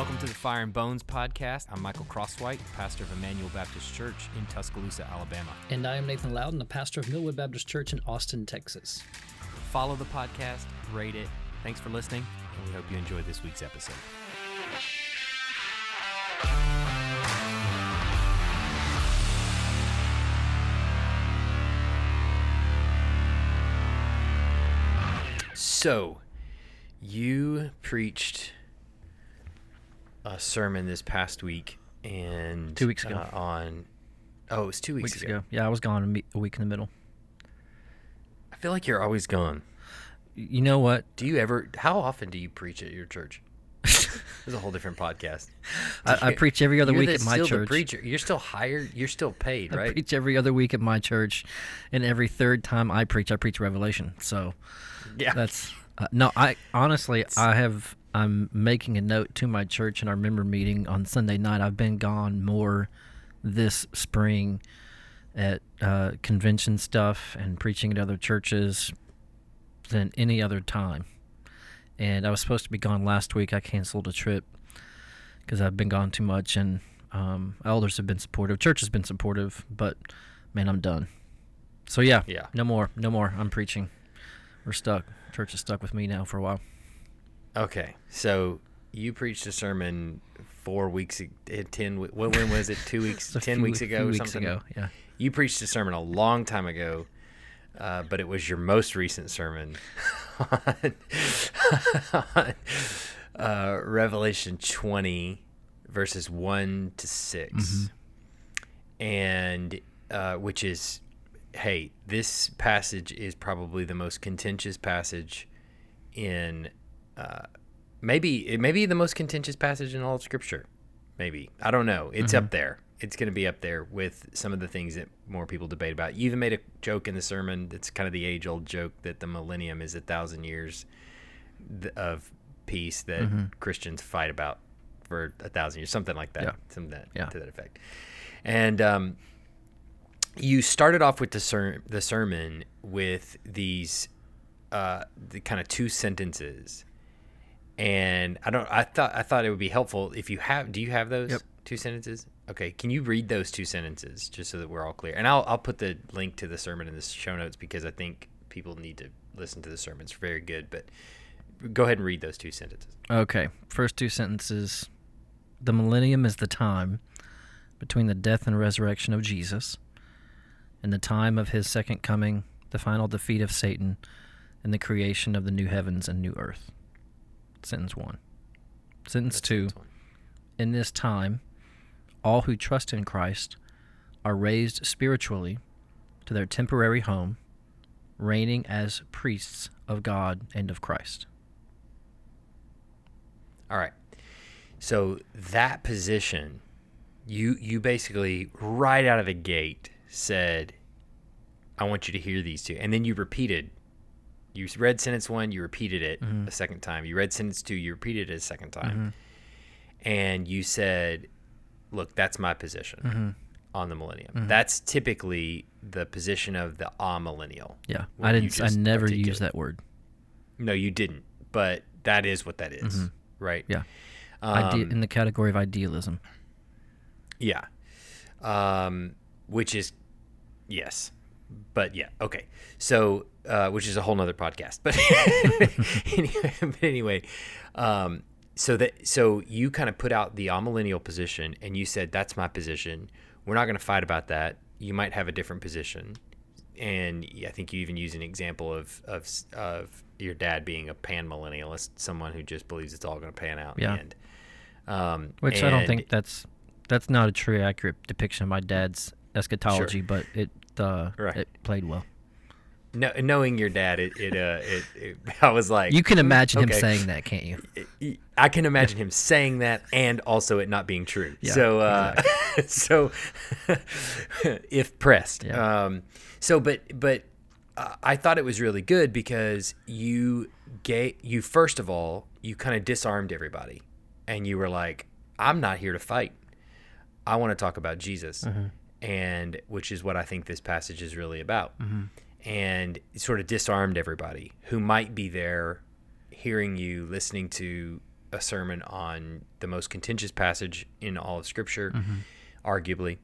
Welcome to the Fire and Bones podcast. I'm Michael Crosswhite, pastor of Emmanuel Baptist Church in Tuscaloosa, Alabama. And I am Nathan Loudon, the pastor of Milwood Baptist Church in Austin, Texas. Follow the podcast, rate it. Thanks for listening, and we hope you enjoyed this week's episode. So, you preached a sermon this past week, and Two weeks ago. uh, on oh, it was two weeks, weeks ago. Yeah, I was gone a, week in the middle. I feel like you're always gone. You know what? Do you ever? How often do you preach at your church? is a whole different podcast. I, I preach every other week the- at my still church. Preacher. You're still hired. You're still paid, right? I preach every other week at my church, and every third time I preach, I preach Revelation. So yeah. that's uh, no. I honestly, I have. I'm making a note to my church in our member meeting on Sunday night. I've been gone more this spring at uh, convention stuff and preaching at other churches than any other time. And I was supposed to be gone last week. I canceled a trip because I've been gone too much, and um, elders have been supportive. Church has been supportive, but man, I'm done. So yeah, Yeah. no more, no more. I'm preaching. We're stuck. Church is stuck with me now for a while. Okay. So you preached a sermon four weeks, eh, ten. w- What when was it? Two weeks, ten few- weeks ago, or something. ago. Yeah. You preached a sermon a long time ago, uh, but it was your most recent sermon on, on, uh, Revelation 20, verses 1 to 6. And uh, which is, hey, this passage is probably the most contentious passage in, uh, maybe, maybe the most contentious passage in all of Scripture. Maybe. I don't know. It's up there. It's going to be up there with some of the things that more people debate about. You even made a joke in the sermon that's kind of the age old joke that the millennium is a thousand years of peace that Christians fight about for a thousand years, something like that. Yeah. Something that, Yeah. to that effect. And um, you started off with the, ser- the sermon with these uh, the kind of two sentences and I don't. I thought I thought it would be helpful if you have. Do you have those Yep. two sentences? Okay, can you read those two sentences just so that we're all clear? And I'll I'll put the link to the sermon in the show notes because I think people need to listen to the sermon. It's very good. But go ahead and read those two sentences. Okay. First two sentences. The millennium is the time between the death and resurrection of Jesus and the time of his second coming, the final defeat of Satan, and the creation of the new heavens and new earth. Sentence one. Sentence two. That's one. In this time, all who trust in Christ are raised spiritually to their temporary home, reigning as priests of God and of Christ. All right. So that position, you you basically right out of the gate said, "I want you to hear these two. and then you repeated. You read sentence one, you repeated it mm-hmm. a second time. You read sentence two, you repeated it a second time, mm-hmm. and you said, "Look, that's my position mm-hmm. on the millennium. That's typically the position of the amillennial." Yeah, I didn't. I never used that word. No, you didn't. But that is what that is, right? Yeah, Ide- Um, in the category of idealism. Yeah. Um, which is, yes. But yeah, okay. So, uh, which is a whole nother podcast. But anyway, but anyway um, so that so you kind of put out the amillennial position, and you said that's my position. We're not going to fight about that. You might have a different position, and I think you even use an example of of of your dad being a pan millennialist, someone who just believes it's all going to pan out in Yeah. the end. Um, Which I don't think that's that's not a true accurate depiction of my dad's eschatology, but it uh, Right. it played well. No, knowing your dad, it, it, uh, it, it, I was like, You can imagine him saying that, can't you? I- can imagine him saying that, and also it not being true. Yeah, so, uh, so if pressed, Yeah. um, so but but uh, I thought it was really good because you gave you first of all you kind of disarmed everybody, and you were like, I'm not here to fight. I want to talk about Jesus, and which is what I think this passage is really about. And it sort of disarmed everybody who might be there, hearing you, listening to a sermon on the most contentious passage in all of Scripture, Mm-hmm. arguably,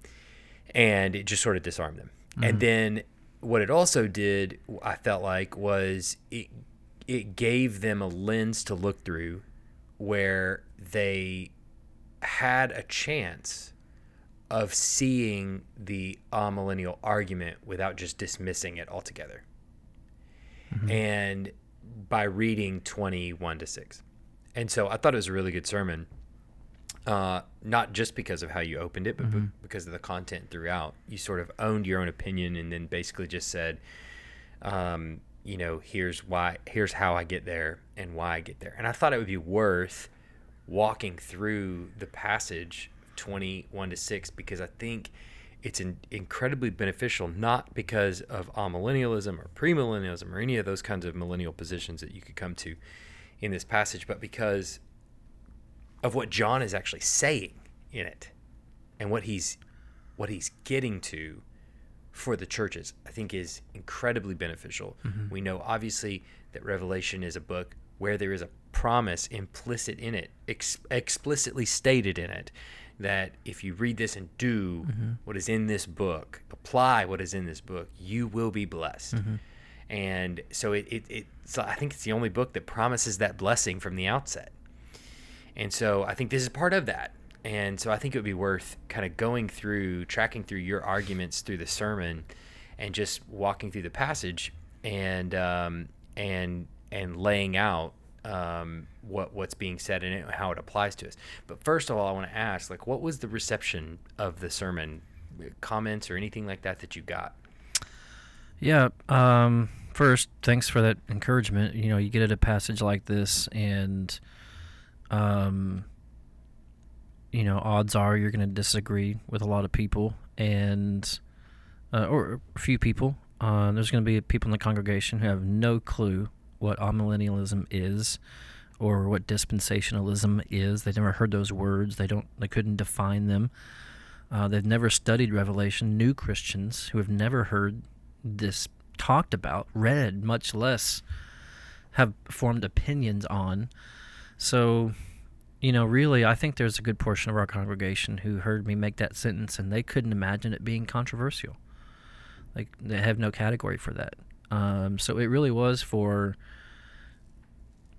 and it just sort of disarmed them. Mm-hmm. And then what it also did, I felt like, was it it gave them a lens to look through where they had a chance of seeing the amillennial argument without just dismissing it altogether. And by reading 21 to 6. And so I thought it was a really good sermon. Uh, not just because of how you opened it, but be- because of the content throughout. You sort of owned your own opinion and then basically just said, um, you know, here's why, here's how I get there and why I get there. And I thought it would be worth walking through the passage 21 to 6 because I think it's in, incredibly beneficial, not because of amillennialism or premillennialism or any of those kinds of millennial positions that you could come to in this passage, but because of what John is actually saying in it and what he's what he's getting to for the churches, I think is incredibly beneficial. Mm-hmm. We know obviously that Revelation is a book where there is a promise implicit in it, ex- explicitly stated in it, that if you read this and do what is in this book, apply what is in this book, you will be blessed. And so it, it, it so I think it's the only book that promises that blessing from the outset. And so I think this is part of that. And so I think it would be worth kind of going through, tracking through your arguments through the sermon, and just walking through the passage and um, and and laying out um, what what's being said in it and how it applies to us. But first of all, I want to ask, like, what was the reception of the sermon? Comments or anything like that that you got? Yeah. Um, first, thanks for that encouragement. You know, you get at a passage like this, and, um, you know, odds are you're going to disagree with a lot of people, and uh, or a few people. Uh, there's going to be people in the congregation who have no clue what amillennialism is or what dispensationalism is. They've never heard those words. They don't. They couldn't define them. Uh, they've never studied Revelation. New Christians who have never heard this talked about, read, much less have formed opinions on. So, you know, really, I think there's a good portion of our congregation who heard me make that sentence and they couldn't imagine it being controversial. Like, they have no category for that. Um, so it really was for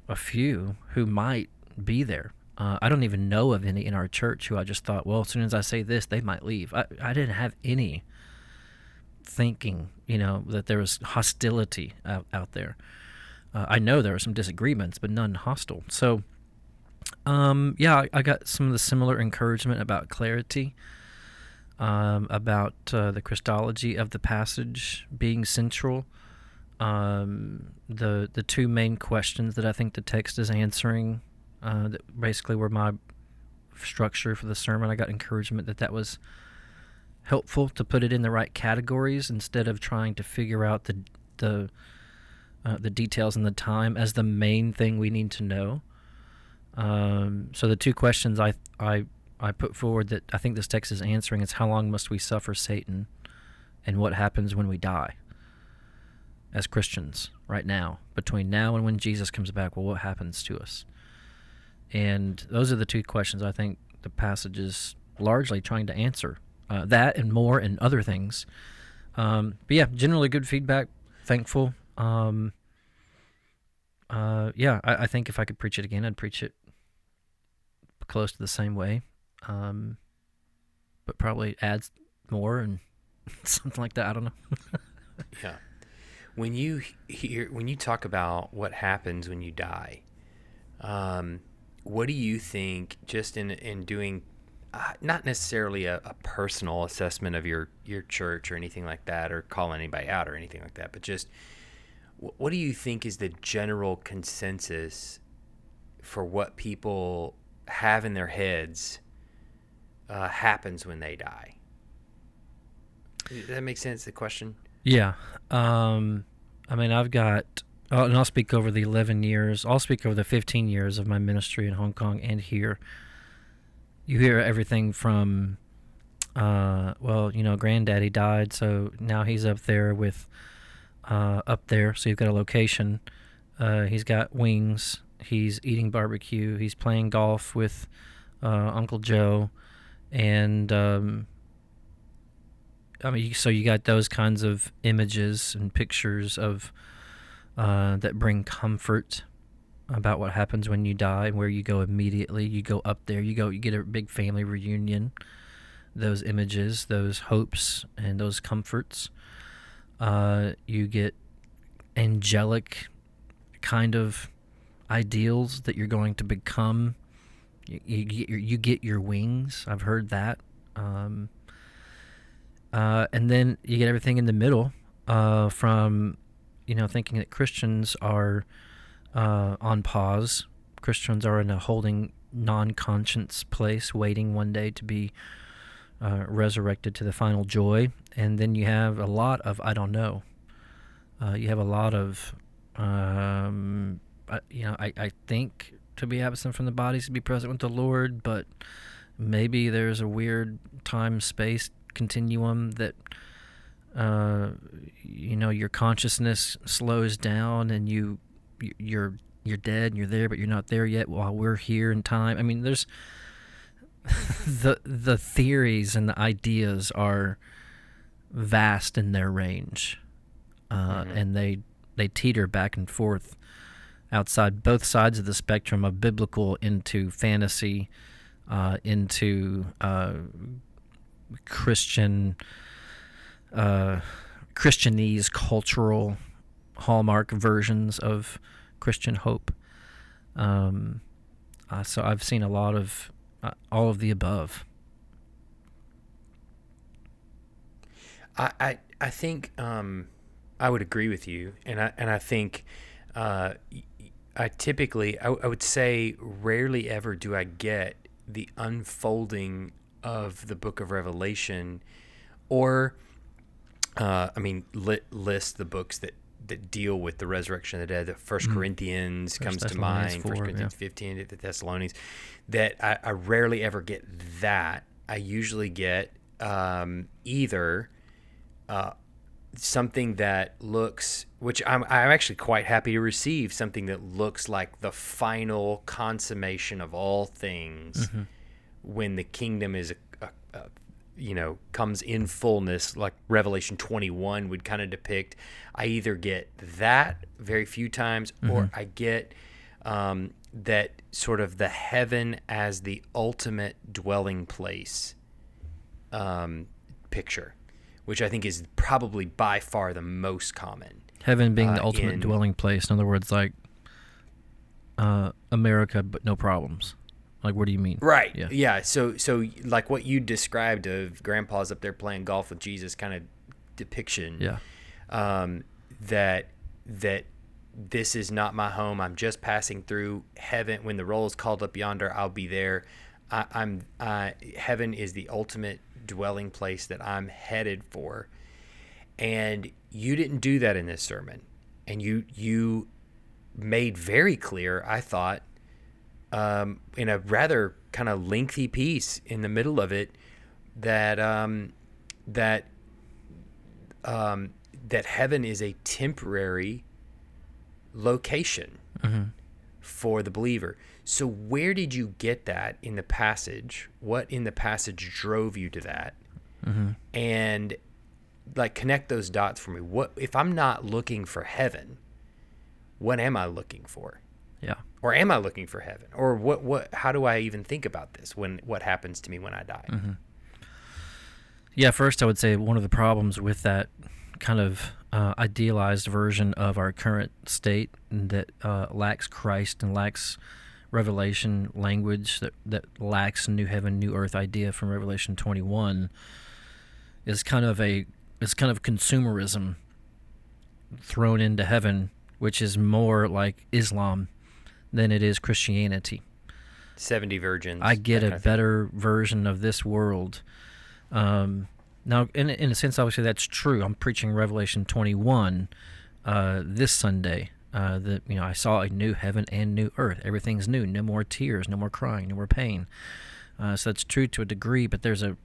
a few who might be there. Uh, I don't even know of any in our church who I just thought, well, as soon as I say this, they might leave. I, I didn't have any thinking, you know, that there was hostility out, out there. Uh, I know there were some disagreements, but none hostile. So, um, yeah, I, I got some of the similar encouragement about clarity, um, about uh, the Christology of the passage being central. Um, the the two main questions that I think the text is answering, uh, that basically were my structure for the sermon. I got encouragement that that was helpful to put it in the right categories instead of trying to figure out the the uh, the details and the time as the main thing we need to know. Um, so the two questions I I I put forward that I think this text is answering is how long must we suffer Satan, and what happens when we die. As Christians, right now, between now and when Jesus comes back, well, what happens to us? And those are the two questions I think the passage is largely trying to answer. Uh, that and more and other things. Um, but yeah, generally good feedback. Thankful. Um, uh, yeah, I, I think if I could preach it again, I'd preach it close to the same way. Um, but probably adds more and something like that. I don't know. Yeah. When you hear when you talk about what happens when you die, um, what do you think? Just in in doing, uh, not necessarily a, a personal assessment of your your church or anything like that, or calling anybody out or anything like that, but just wh- what do you think is the general consensus for what people have in their heads uh, happens when they die? Does that make sense? The question. Yeah. Um, I mean, I've got, oh, and I'll speak over the 11 years, I'll speak over the 15 years of my ministry in Hong Kong and here. You hear everything from, uh, well, you know, granddaddy died, so now he's up there with, uh, up there, so you've got a location. Uh, he's got wings. He's eating barbecue. He's playing golf with uh, Uncle Joe, and um, I mean, so you got those kinds of images and pictures of uh, that bring comfort about what happens when you die and where you go immediately. You go up there. You go. You get a big family reunion. Those images, those hopes, and those comforts. Uh, you get angelic kind of ideals that you're going to become. You, you, you get your wings. I've heard that. Um, uh, and then you get everything in the middle uh, from, you know, thinking that Christians are uh, on pause. Christians are in a holding non-conscience place, waiting one day to be uh, resurrected to the final joy. And then you have a lot of I don't know. Uh, you have a lot of, um, you know, I, I think to be absent from the bodies to be present with the Lord, but maybe there's a weird time space continuum that uh, you know your consciousness slows down and you you're you're dead and you're there but you're not there yet while we're here in time i mean there's the the theories and the ideas are vast in their range uh, mm-hmm. and they they teeter back and forth outside both sides of the spectrum of biblical into fantasy uh, into uh, Christian, uh, Christianese cultural hallmark versions of Christian hope. Um, uh, so I've seen a lot of uh, all of the above. I I, I think um, I would agree with you, and I and I think uh, I typically I, I would say rarely ever do I get the unfolding of the book of Revelation, or uh, I mean, li- list the books that that deal with the resurrection of the dead. The 1st mm-hmm. Corinthians First comes to mind. First Corinthians yeah. fifteen, the Thessalonians. That I, I, rarely ever get that. I usually get um, either uh, something that looks, which I'm I'm actually quite happy to receive, something that looks like the final consummation of all things. Mm-hmm when the kingdom is a, a, a you know comes in fullness like revelation 21 would kind of depict i either get that very few times mm-hmm. or i get um, that sort of the heaven as the ultimate dwelling place um, picture which i think is probably by far the most common heaven being uh, the ultimate in, dwelling place in other words like uh, america but no problems like, what do you mean? Right. Yeah. Yeah. So, so like what you described of grandpa's up there playing golf with Jesus kind of depiction. Yeah. Um, that, that this is not my home. I'm just passing through heaven. When the roll is called up yonder, I'll be there. I, am uh, heaven is the ultimate dwelling place that I'm headed for. And you didn't do that in this sermon. And you, you made very clear, I thought, um, in a rather kind of lengthy piece in the middle of it that um, that um, that heaven is a temporary location mm-hmm. for the believer. So where did you get that in the passage? What in the passage drove you to that? Mm-hmm. And like connect those dots for me. What if I'm not looking for heaven? What am I looking for? Yeah or am I looking for heaven? Or what? What? How do I even think about this when what happens to me when I die? Mm-hmm. Yeah, first I would say one of the problems with that kind of uh, idealized version of our current state that uh, lacks Christ and lacks revelation language that that lacks new heaven, new earth idea from Revelation 21 is kind of a is kind of consumerism thrown into heaven, which is more like Islam than it is Christianity. 70 virgins. I get a better version of this world. Um, now, in, in a sense, obviously, that's true. I'm preaching Revelation 21 uh, this Sunday. Uh, that you know, I saw a new heaven and new earth. Everything's new. No more tears. No more crying. No more pain. Uh, so that's true to a degree, but there's a.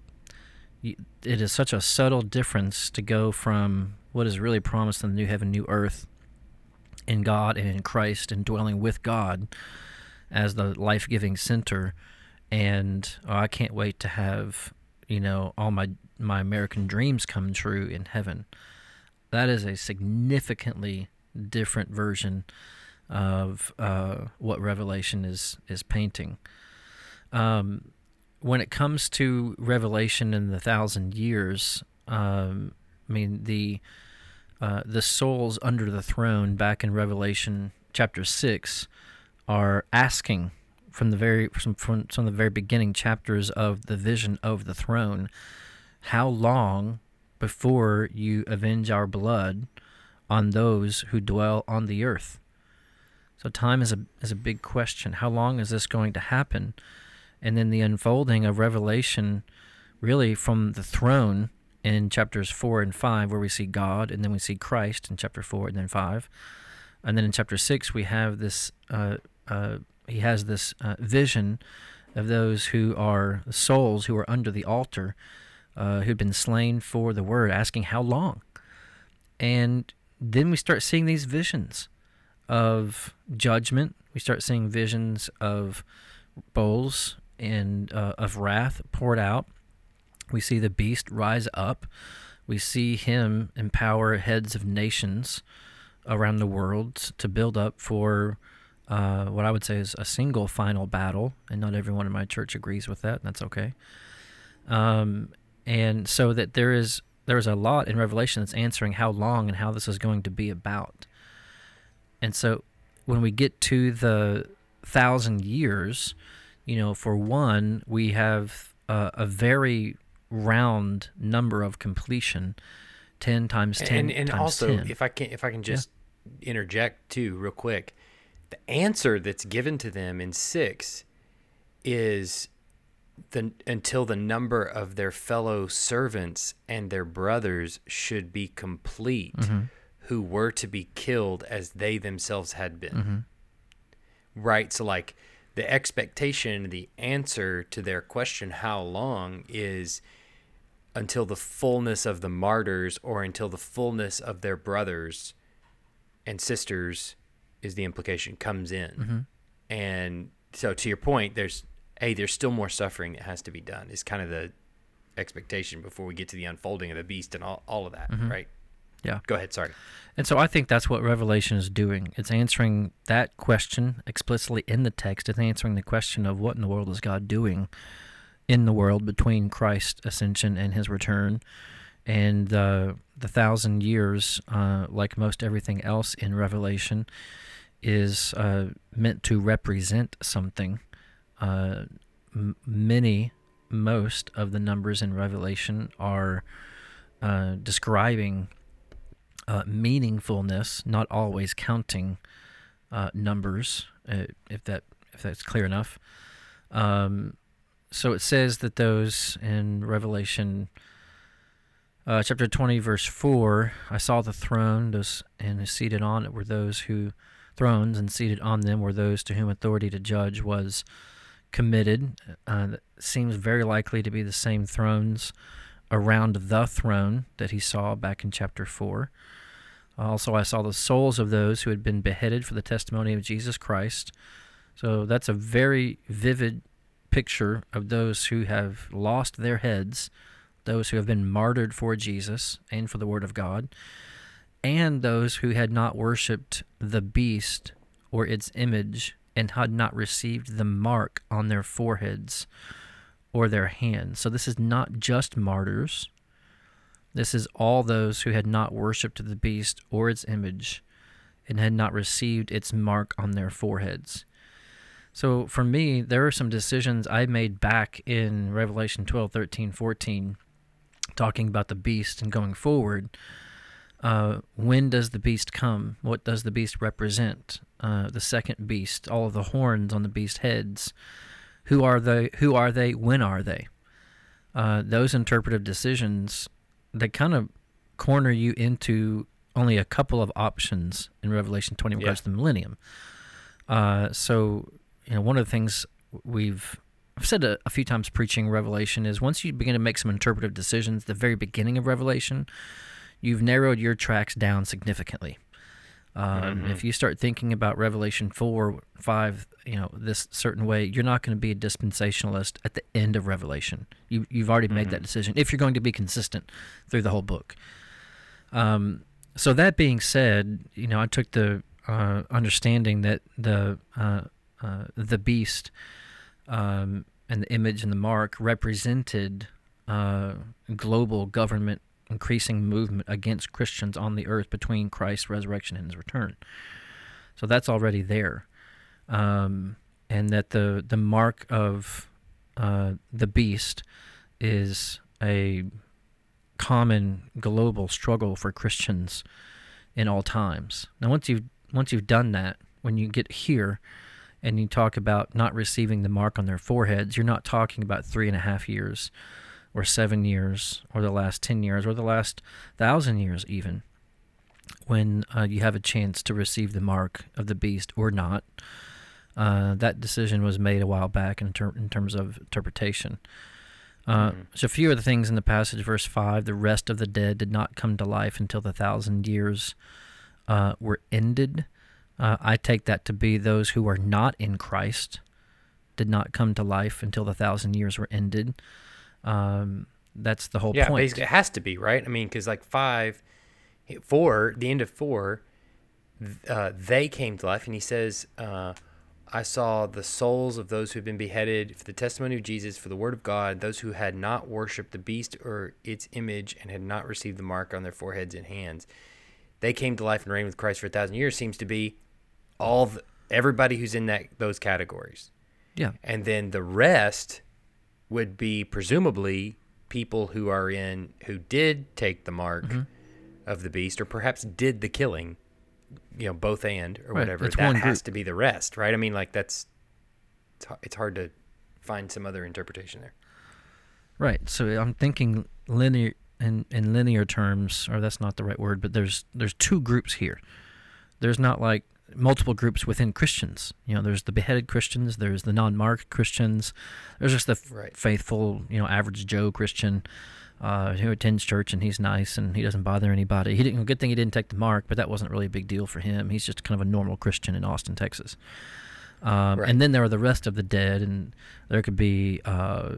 It is such a subtle difference to go from what is really promised in the new heaven, new earth, in God and in Christ and dwelling with God as the life giving center. And oh, I can't wait to have, you know, all my, my American dreams come true in heaven. That is a significantly different version of uh, what Revelation is, is painting. Um, when it comes to Revelation in the thousand years, um, I mean the uh, the souls under the throne back in Revelation chapter six are asking from the very from, from some of the very beginning chapters of the vision of the throne, how long before you avenge our blood on those who dwell on the earth? So time is a is a big question. How long is this going to happen? And then the unfolding of Revelation, really from the throne in chapters four and five, where we see God, and then we see Christ in chapter four and then five, and then in chapter six we have this. Uh, uh, he has this uh, vision of those who are souls who are under the altar, uh, who'd been slain for the word, asking how long, and then we start seeing these visions of judgment. We start seeing visions of bowls and uh, of wrath poured out. We see the beast rise up. We see him empower heads of nations around the world to build up for uh, what I would say is a single final battle. And not everyone in my church agrees with that. And that's okay. Um, and so that there is there is a lot in Revelation that's answering how long and how this is going to be about. And so when we get to the thousand years, you know, for one, we have uh, a very round number of completion, ten times ten. And, and times also, 10. if I can, if I can just interject too, real quick, the answer that's given to them in six is the until the number of their fellow servants and their brothers should be complete, mm-hmm. who were to be killed as they themselves had been. Mm-hmm. Right. So, like, the expectation, the answer to their question, how long, is until the fullness of the martyrs or until the fullness of their brothers and sisters, is the implication, comes in. Mm-hmm. And so, to your point, there's, hey, there's still more suffering that has to be done, is kind of the expectation before we get to the unfolding of the beast and all, all of that, mm-hmm. right? Yeah. Go ahead. Sorry. And so I think that's what Revelation is doing. It's answering that question explicitly in the text. It's answering the question of what in the world is God doing in the world between Christ's ascension and his return. And uh, the thousand years, uh, like most everything else in Revelation, is uh, meant to represent something. Uh, m- many, most of the numbers in Revelation are uh, describing uh, meaningfulness, not always counting numbers, if that if that's clear enough. Um, so it says that those in Revelation uh, chapter 20, verse 4, I saw the throne, those, and seated on it were those who, thrones, and seated on them were those to whom authority to judge was committed. Uh, that seems very likely to be the same thrones around the throne that he saw back in chapter 4. Also, I saw the souls of those who had been beheaded for the testimony of Jesus Christ. So that's a very vivid picture of those who have lost their heads, those who have been martyred for Jesus and for the Word of God, and those who had not worshiped the beast or its image and had not received the mark on their foreheads or their hands. So this is not just martyrs. This is all those who had not worshipped the beast or its image and had not received its mark on their foreheads. So for me, there are some decisions I made back in Revelation 12, 13, 14, talking about the beast and going forward. Uh, when does the beast come? What does the beast represent? Uh, the second beast, all of the horns on the beast heads. Who are they? Who are they? When are they? Uh, those interpretive decisions they kind of corner you into only a couple of options in Revelation 20 in regards Yeah. to the millennium. Uh, so, you know, one of the things we've I've said a, a few times preaching Revelation is once you begin to make some interpretive decisions, the very beginning of Revelation, you've narrowed your tracks down significantly. Um, If you start thinking about Revelation 4, 5, you know, this certain way, you're not going to be a dispensationalist at the end of Revelation. You, you've already made that decision if you're going to be consistent through the whole book. Um, so that being said, you know, I took the uh, understanding that the uh, uh, the beast um, and the image and the mark represented uh, global government increasing movement against Christians on the earth between Christ's resurrection and his return. So that's already there, um, and that the the mark of uh, the beast is a common global struggle for Christians in all times. Now, once you've once you've done that, when you get here and you talk about not receiving the mark on their foreheads, you're not talking about three and a half years or seven years or the last 10 years or the last thousand years, even when uh, you have a chance to receive the mark of the beast or not. Uh, that decision was made a while back in, ter- in terms of interpretation. Uh, So, a few of the things in the passage, verse 5 the rest of the dead did not come to life until the thousand years uh, were ended. Uh, I take that to be those who are not in Christ did not come to life until the thousand years were ended. Um, that's the whole Yeah, point. basically, it has to be right. I mean, because like five, four, the end of four, uh, they came to life, and he says, uh, "I saw the souls of those who have been beheaded for the testimony of Jesus, for the word of God, those who had not worshipped the beast or its image, and had not received the mark on their foreheads and hands. They came to life and reigned with Christ for a thousand years." Seems to be all the, everybody who's in that those categories yeah. and then the rest would be presumably people who are in who did take the mark Mm-hmm. of the beast or perhaps did the killing you know both and or Right, whatever it's that has group. to be the rest right i mean like that's it's it's hard to find some other interpretation there Right. So I'm thinking linear in, in linear terms, or that's not the right word, but there's there's two groups here. There's not like multiple groups within Christians. You know, there's the beheaded Christians, there's the non-marked Christians, there's just the Right. faithful, you know, average Joe Christian uh, who attends church and he's nice and he doesn't bother anybody. He didn't. Good thing he didn't take the mark, but that wasn't really a big deal for him. He's just kind of a normal Christian in Austin, Texas. Um, Right. And then there are the rest of the dead, and there could be, uh,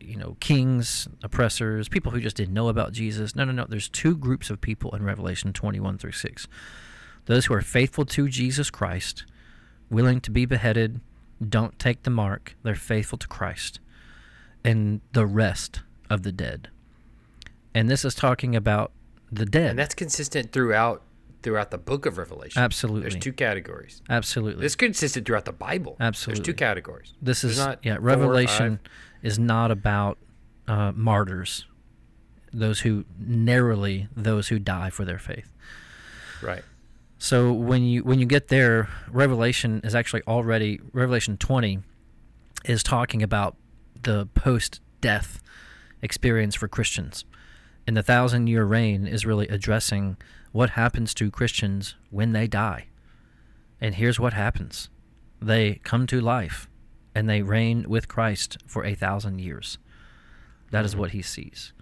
you know, kings, oppressors, people who just didn't know about Jesus. No, no, no. There's two groups of people in Revelation 21 through 6. Those who are faithful to Jesus Christ, willing to be beheaded, don't take the mark, they're faithful to Christ, and the rest of the dead. And this is talking about the dead. and that's consistent throughout throughout the book of revelation Absolutely. there's two categories Absolutely. this is consistent throughout the bible Absolutely. there's two categories This There's is not yeah. Revelation is not about uh, martyrs, those who narrowly those who die for their faith. right So when you when you get there, Revelation is actually already Revelation twenty is talking about the post death experience for Christians. And the thousand year reign is really addressing what happens to Christians when they die. And here's what happens they come to life and they reign with Christ for a thousand years. That is what he sees.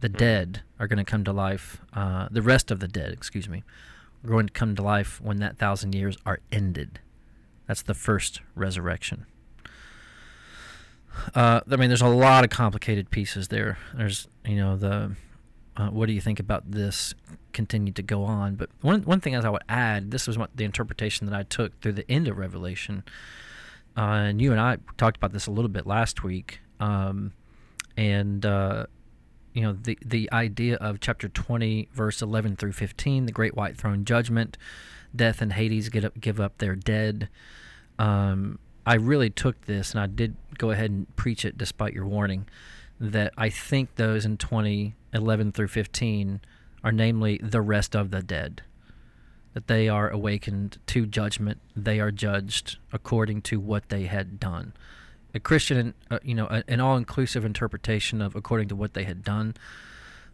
The dead are going to come to life, uh, the rest of the dead, excuse me, are going to come to life when that thousand years are ended. That's the first resurrection. Uh, I mean, there's a lot of complicated pieces there. There's, you know, the uh, what do you think about this? Continue to go on, but one one thing as I would add, this was what the interpretation that I took through the end of Revelation, uh, and you and I talked about this a little bit last week, um, and uh, you know the the idea of chapter 20 verse 11 through 15 the great white throne judgment. Death and hades get up, give up their dead. Um, i really took this and i did go ahead and preach it despite your warning that i think those in 20 11 through 15 are namely the rest of the dead. That they are awakened to judgment. They are judged according to what they had done a Christian, uh, you know, a- an all-inclusive interpretation of according to what they had done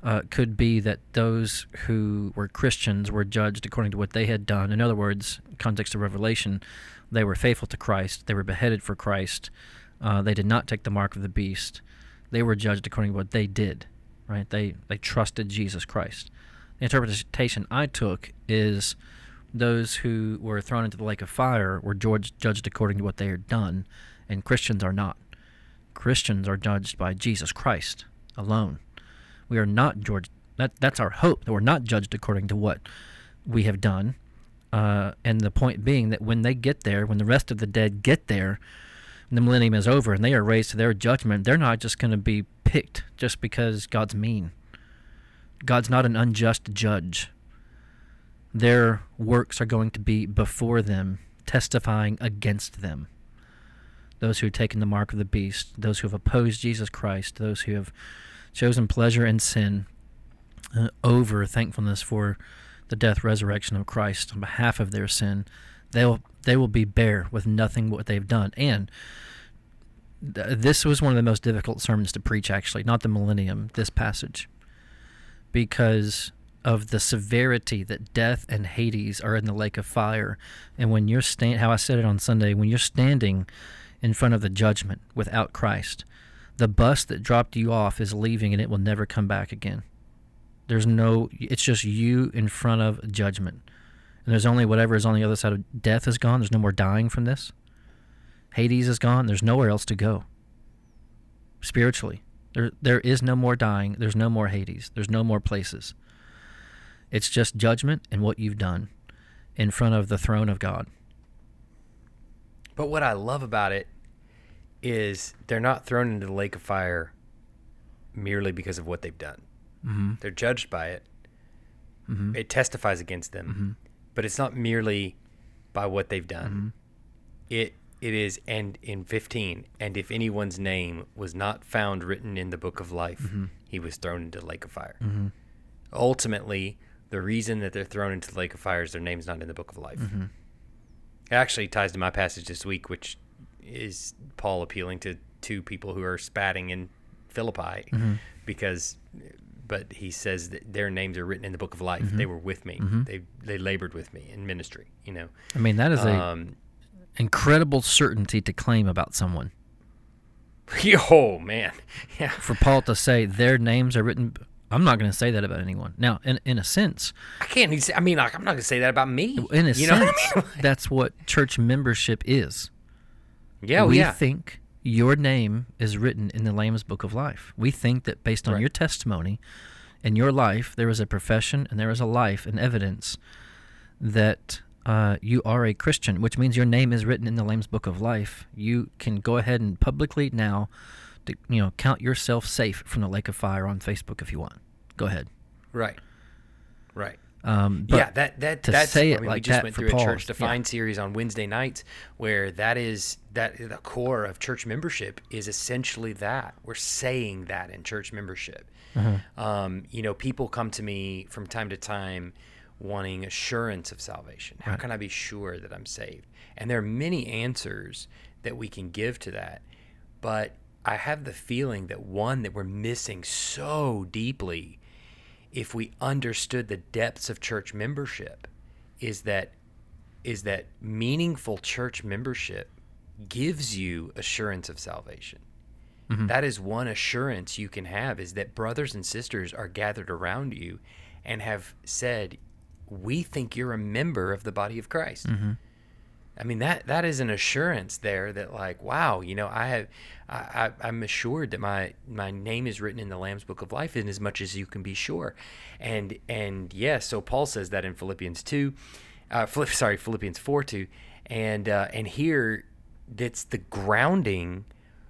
uh, could be that those who were Christians were judged according to what they had done. In other words, context of Revelation, they were faithful to Christ. They were beheaded for Christ. Uh, they did not take the mark of the beast. They were judged according to what they did. Right? They they trusted Jesus Christ. The interpretation I took is those who were thrown into the lake of fire were judged, judged according to what they had done, and Christians are not. Christians are judged by Jesus Christ alone. We are not judged. That, that's our hope that we're not judged according to what we have done. Uh, and the point being that when they get there, when the rest of the dead get there, the millennium is over and they are raised to their judgment, they're not just going to be picked just because God's mean. God's not an unjust judge. Their works are going to be before them, testifying against them. Those who have taken the mark of the beast, those who have opposed Jesus Christ, those who have chosen pleasure and sin uh, over thankfulness for the death resurrection of Christ on behalf of their sin, they will they will be bare with nothing what they've done. And th- this was one of the most difficult sermons to preach, actually, not the millennium. This passage, because of the severity that death and Hades are in the lake of fire, and when you're stand, how I said it on Sunday, when you're standing in front of the judgment without Christ, the bus that dropped you off is leaving, and it will never come back again. There's no, it's just you in front of judgment. And there's only whatever is on the other side of death is gone. There's no more dying from this. Hades is gone. There's nowhere else to go. Spiritually, there there is no more dying. There's no more Hades. There's no more places. It's just judgment and what you've done in front of the throne of God. But what I love about it is they're not thrown into the lake of fire merely because of what they've done. Mm-hmm. They're judged by it. Mm-hmm. It testifies against them. Mm-hmm. But it's not merely by what they've done. Mm-hmm. It it is and in 15 and if anyone's name was not found written in the book of life, Mm-hmm. he was thrown into the lake of fire. Ultimately, the reason that they're thrown into the lake of fire is their name's not in the book of life. Mm-hmm. It actually ties to my passage this week, which is Paul appealing to two people who are spatting in Philippi Mm-hmm. because but he says that their names are written in the book of life. Mm-hmm. They were with me. They they labored with me in ministry, you know. I mean, that is a Um incredible certainty to claim about someone. oh man. Yeah. For Paul to say their names are written, I'm not going to say that about anyone. Now, in in a sense, I can't even say, I mean like I'm not going to say that about me. in a you sense, know what I mean? that's what church membership is. yeah, well, we yeah. think your name is written in the Lamb's Book of Life. We think that based on Right. your testimony and your life, there is a profession and there is a life and evidence that uh, you are a Christian, which means your name is written in the Lamb's Book of Life. You can go ahead and publicly now, you know, count yourself safe from the lake of fire on Facebook if you want. Go ahead. Right. Right. Um, yeah, that that to that's say I it mean, we just went through a church yeah. defined series on Wednesday nights where that is that the core of church membership is essentially that. We're saying that in church membership. Uh-huh. Um, you know, people come to me from time to time wanting assurance of salvation. How Right. can I be sure that I'm saved? And there are many answers that we can give to that. But I have the feeling that one that we're missing so deeply if we understood the depths of church membership is that is that meaningful church membership gives you assurance of salvation. Mm-hmm. That is one assurance you can have is that brothers and sisters are gathered around you and have said, "We think you're a member of the body of Christ." Mm-hmm. I mean that that is an assurance there that like wow you know I have I, I I'm assured that my my name is written in the Lamb's Book of Life in as much as you can be sure, and and yes so Paul says that in Philippians two, uh, sorry Philippians four two, and uh, and here that's the grounding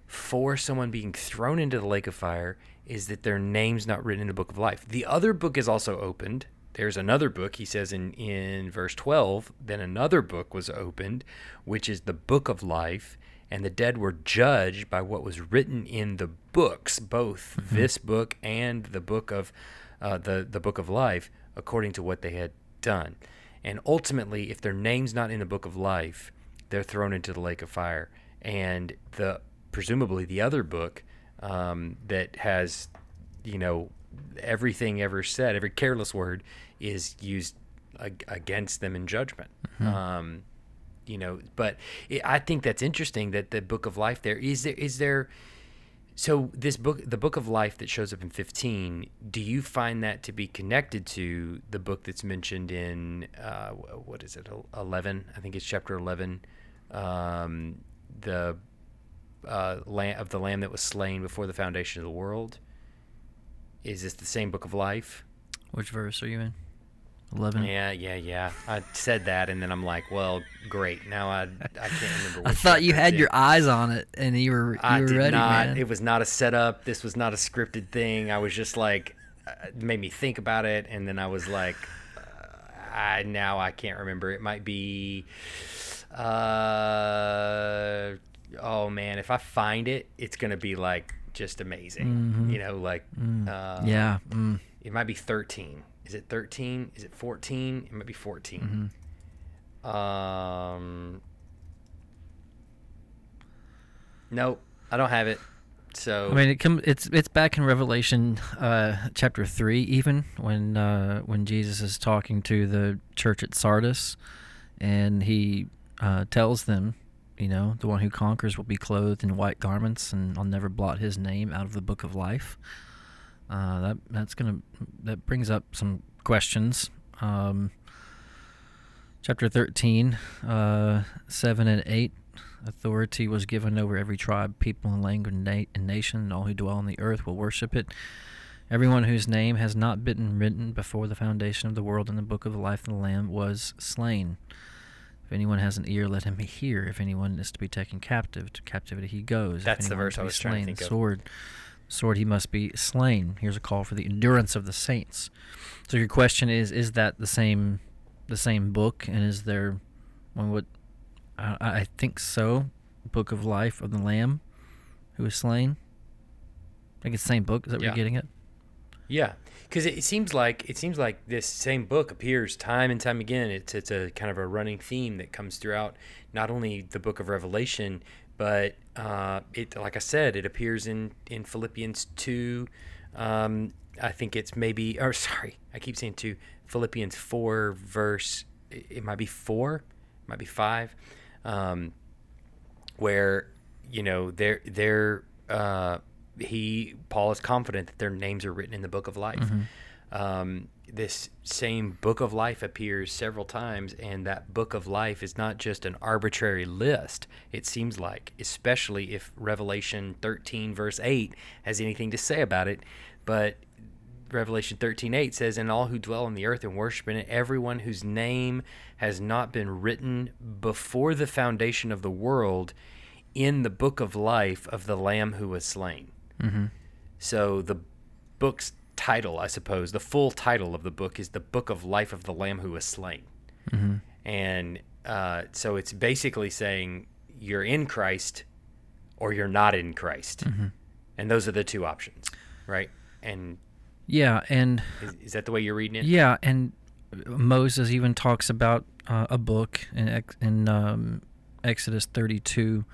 for someone being thrown into the lake of fire is that their name's not written in the book of life. The other book is also opened. There's another book, he says in, in verse 12, then another book was opened, which is the book of life, and the dead were judged by what was written in the books, both this book and the book of uh, the, the book of life, according to what they had done. And ultimately, if their name's not in the book of life, they're thrown into the lake of fire. And the presumably the other book um, that has, you know, everything ever said, every careless word is used ag- against them in judgment. Um, you know, but it, I think that's interesting that the book of life there is there is there So this book, the book of life that shows up in 15, do you find that to be connected to the book that's mentioned in uh, what is it, 11? I think it's chapter 11, um, the uh, lamb of the lamb that was slain before the foundation of the world. Is this the same book of life? Which verse are you in? 11. Yeah, yeah, yeah. I said that, and then I'm like, well, great. Now I I can't remember. I thought you had your eyes on it and you were you I were did ready, not. man. It was not a setup. This was not a scripted thing. I was just like, uh, it made me think about it, and then I was like, uh, I now I can't remember. It might be, uh, oh man, if I find it, it's gonna be like just amazing. You know, like, uh, Mm-hmm. yeah. Mm. it might be 13. Is it 13? Is it 14? It might be 14. Um, nope, I don't have it. So I mean, it come it's it's back in Revelation uh, chapter three, even when uh, when Jesus is talking to the church at Sardis, and he uh, tells them, you know, the one who conquers will be clothed in white garments, and I'll never blot his name out of the book of life. Uh, that that's gonna that brings up some questions. Um, chapter thirteen, uh, seven and eight. Authority was given over every tribe, people, and language, na- and nation, and all who dwell on the earth will worship it. Everyone whose name has not been written before the foundation of the world in the book of life of the Lamb was slain. If anyone has an ear, let him hear. If anyone is to be taken captive, to captivity he goes. If That's the anyone verse to I be was trying to slain, think of. Sword, sword, he must be slain. Here's a call for the endurance of the saints. So your question is: Is that the same, the same book? And is there one would I, I think so. Book of Life of the Lamb, who was slain. I think it's the same book. Is that what you're getting at? yeah, because it seems like it seems like this same book appears time and time again. It's it's a kind of a running theme that comes throughout not only the book of Revelation, but uh, it like I said, it appears in in Philippians two. Um, I think it's maybe or sorry, I keep saying two. Philippians four verse. It might be four, it might be five. Um, where you know they're they're uh, he Paul is confident that their names are written in the book of life. Um, this same book of life appears several times, and that book of life is not just an arbitrary list. It seems like, especially if Revelation 13 verse 8 has anything to say about it, but Revelation 13:8 says, "And all who dwell on the earth and worship in it, everyone whose name has not been written before the foundation of the world in the book of life of the Lamb who was slain." Mm-hmm. So the book's title, I suppose, the full title of the book is the Book of Life of the Lamb who was slain. Mm-hmm. And uh, so it's basically saying you're in Christ or you're not in Christ. Mm-hmm. And those are the two options, right? And Yeah, and is, is that the way you're reading it? yeah, and Moses even talks about uh, a book in in um, Exodus 32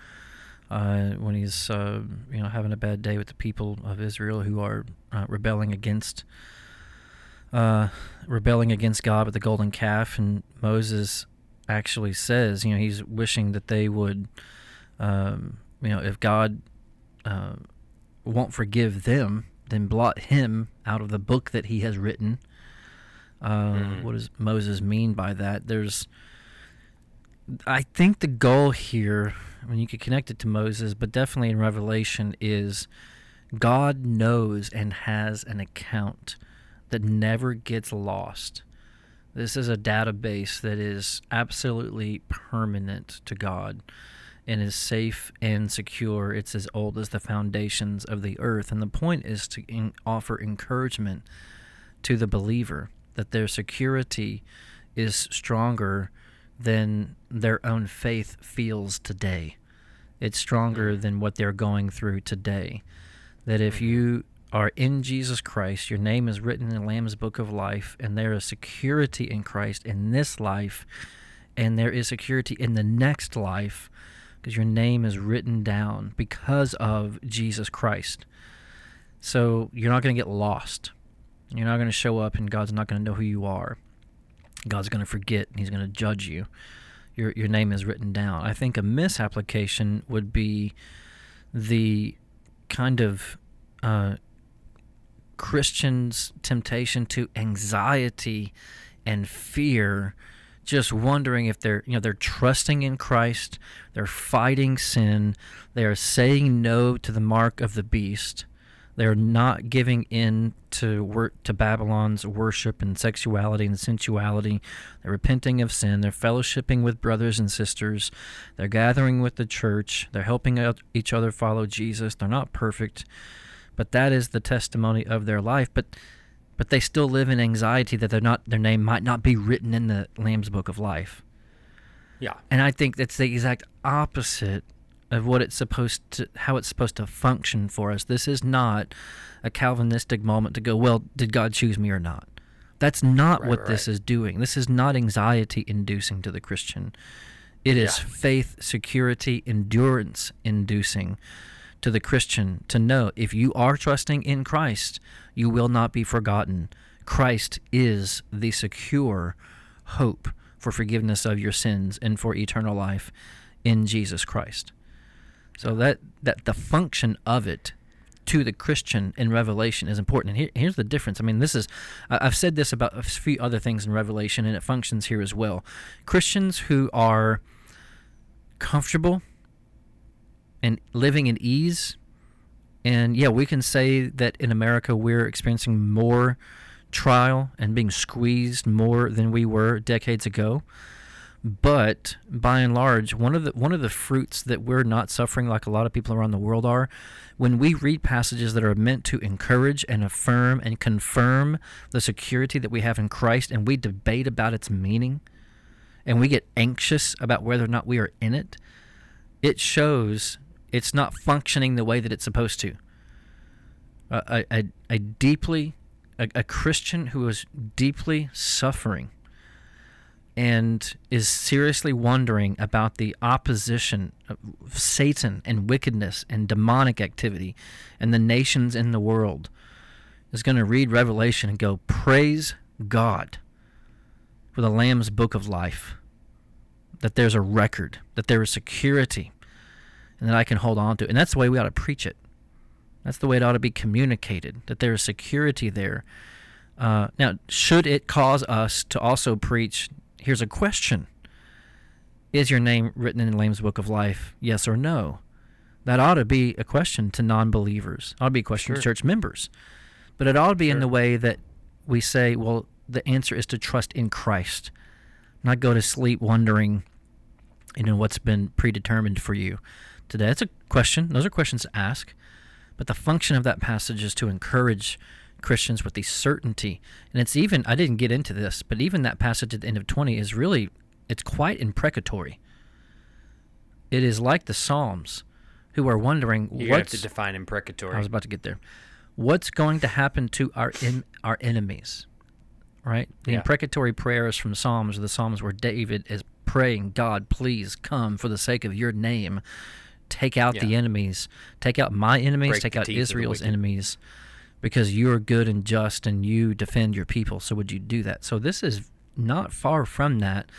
uh, when he's uh, you know having a bad day with the people of Israel who are uh, rebelling against uh, rebelling against God with the golden calf, and Moses actually says, you know, he's wishing that they would, um, you know, if God uh, won't forgive them, then blot him out of the book that he has written. Uh, Mhm. What does Moses mean by that? There's, I think the goal here, I mean, you could connect it to Moses, but definitely in Revelation is God knows and has an account that never gets lost. This is a database that is absolutely permanent to God and is safe and secure. It's as old as the foundations of the earth. And the point is to in- offer encouragement to the believer that their security is stronger than their own faith feels today. It's stronger mm. than what they're going through today. That if mm-hmm. you are in Jesus Christ, your name is written in the Lamb's Book of Life, and there is security in Christ in this life, and there is security in the next life, because your name is written down because of Jesus Christ. So you're not going to get lost. You're not going to show up, and God's not going to know who you are. God's going to forget, and He's going to judge you. Your your name is written down. I think a misapplication would be the kind of uh, Christians' temptation to anxiety and fear, just wondering if they're you know they're trusting in Christ, they're fighting sin, they are saying no to the mark of the beast, they're not giving in to work to Babylon's worship and sexuality and sensuality. They're repenting of sin. They're fellowshipping with brothers and sisters. They're gathering with the church. They're helping each other follow Jesus. They're not perfect, but that is the testimony of their life. But but they still live in anxiety that they're not their name might not be written in the Lamb's book of life. Yeah. And I think that's the exact opposite of what it's supposed to how it's supposed to function for us. This is not a Calvinistic moment to go, well, did God choose me or not? That's not Right, what right, this right. is doing. This is not anxiety inducing to the Christian. It is Yeah. faith, security, endurance inducing to the Christian to know if you are trusting in Christ, you will not be forgotten. Christ is the secure hope for forgiveness of your sins and for eternal life in Jesus Christ. So that that the function of it to the Christian in Revelation is important. And here, here's the difference. I mean, this is I've said this about a few other things in Revelation, and it functions here as well. Christians who are comfortable and living in ease, and yeah, we can say that in America we're experiencing more trial and being squeezed more than we were decades ago but by and large one of the one of the fruits that we're not suffering like a lot of people around the world are when we read passages that are meant to encourage and affirm and confirm the security that we have in Christ and we debate about its meaning and we get anxious about whether or not we are in it it shows it's not functioning the way that it's supposed to. A, a, a deeply a, a Christian who is deeply suffering and is seriously wondering about the opposition of Satan and wickedness and demonic activity and the nations in the world is going to read Revelation and go, Praise God for the Lamb's book of life. That there's a record, that there is security, and that I can hold on to. And that's the way we ought to preach it. That's the way it ought to be communicated, that there is security there. Uh, now, should it cause us to also preach? Here's a question Is your name written in the Lamb's Book of Life? Yes or no? That ought to be a question to non believers. Ought to be a question to church members. But it ought to be in the way that we say, well, the answer is to trust in Christ, not go to sleep wondering, you know, what's been predetermined for you today. That's a question. Those are questions to ask. But the function of that passage is to encourage Christians with the certainty. And it's even, I didn't get into this, but even that passage at the end of 20 is really, it's quite imprecatory. It is like the Psalms who are wondering You what's. to define imprecatory. I was about to get there. What's going to happen to our in, our enemies? Right? The Yeah. imprecatory prayers from the Psalms are the Psalms where David is praying, God, please come for the sake of your name. Take out the enemies. Take out my enemies. Break take out Israel's enemies because you're good and just and you defend your people. So would you do that? So this is not far from that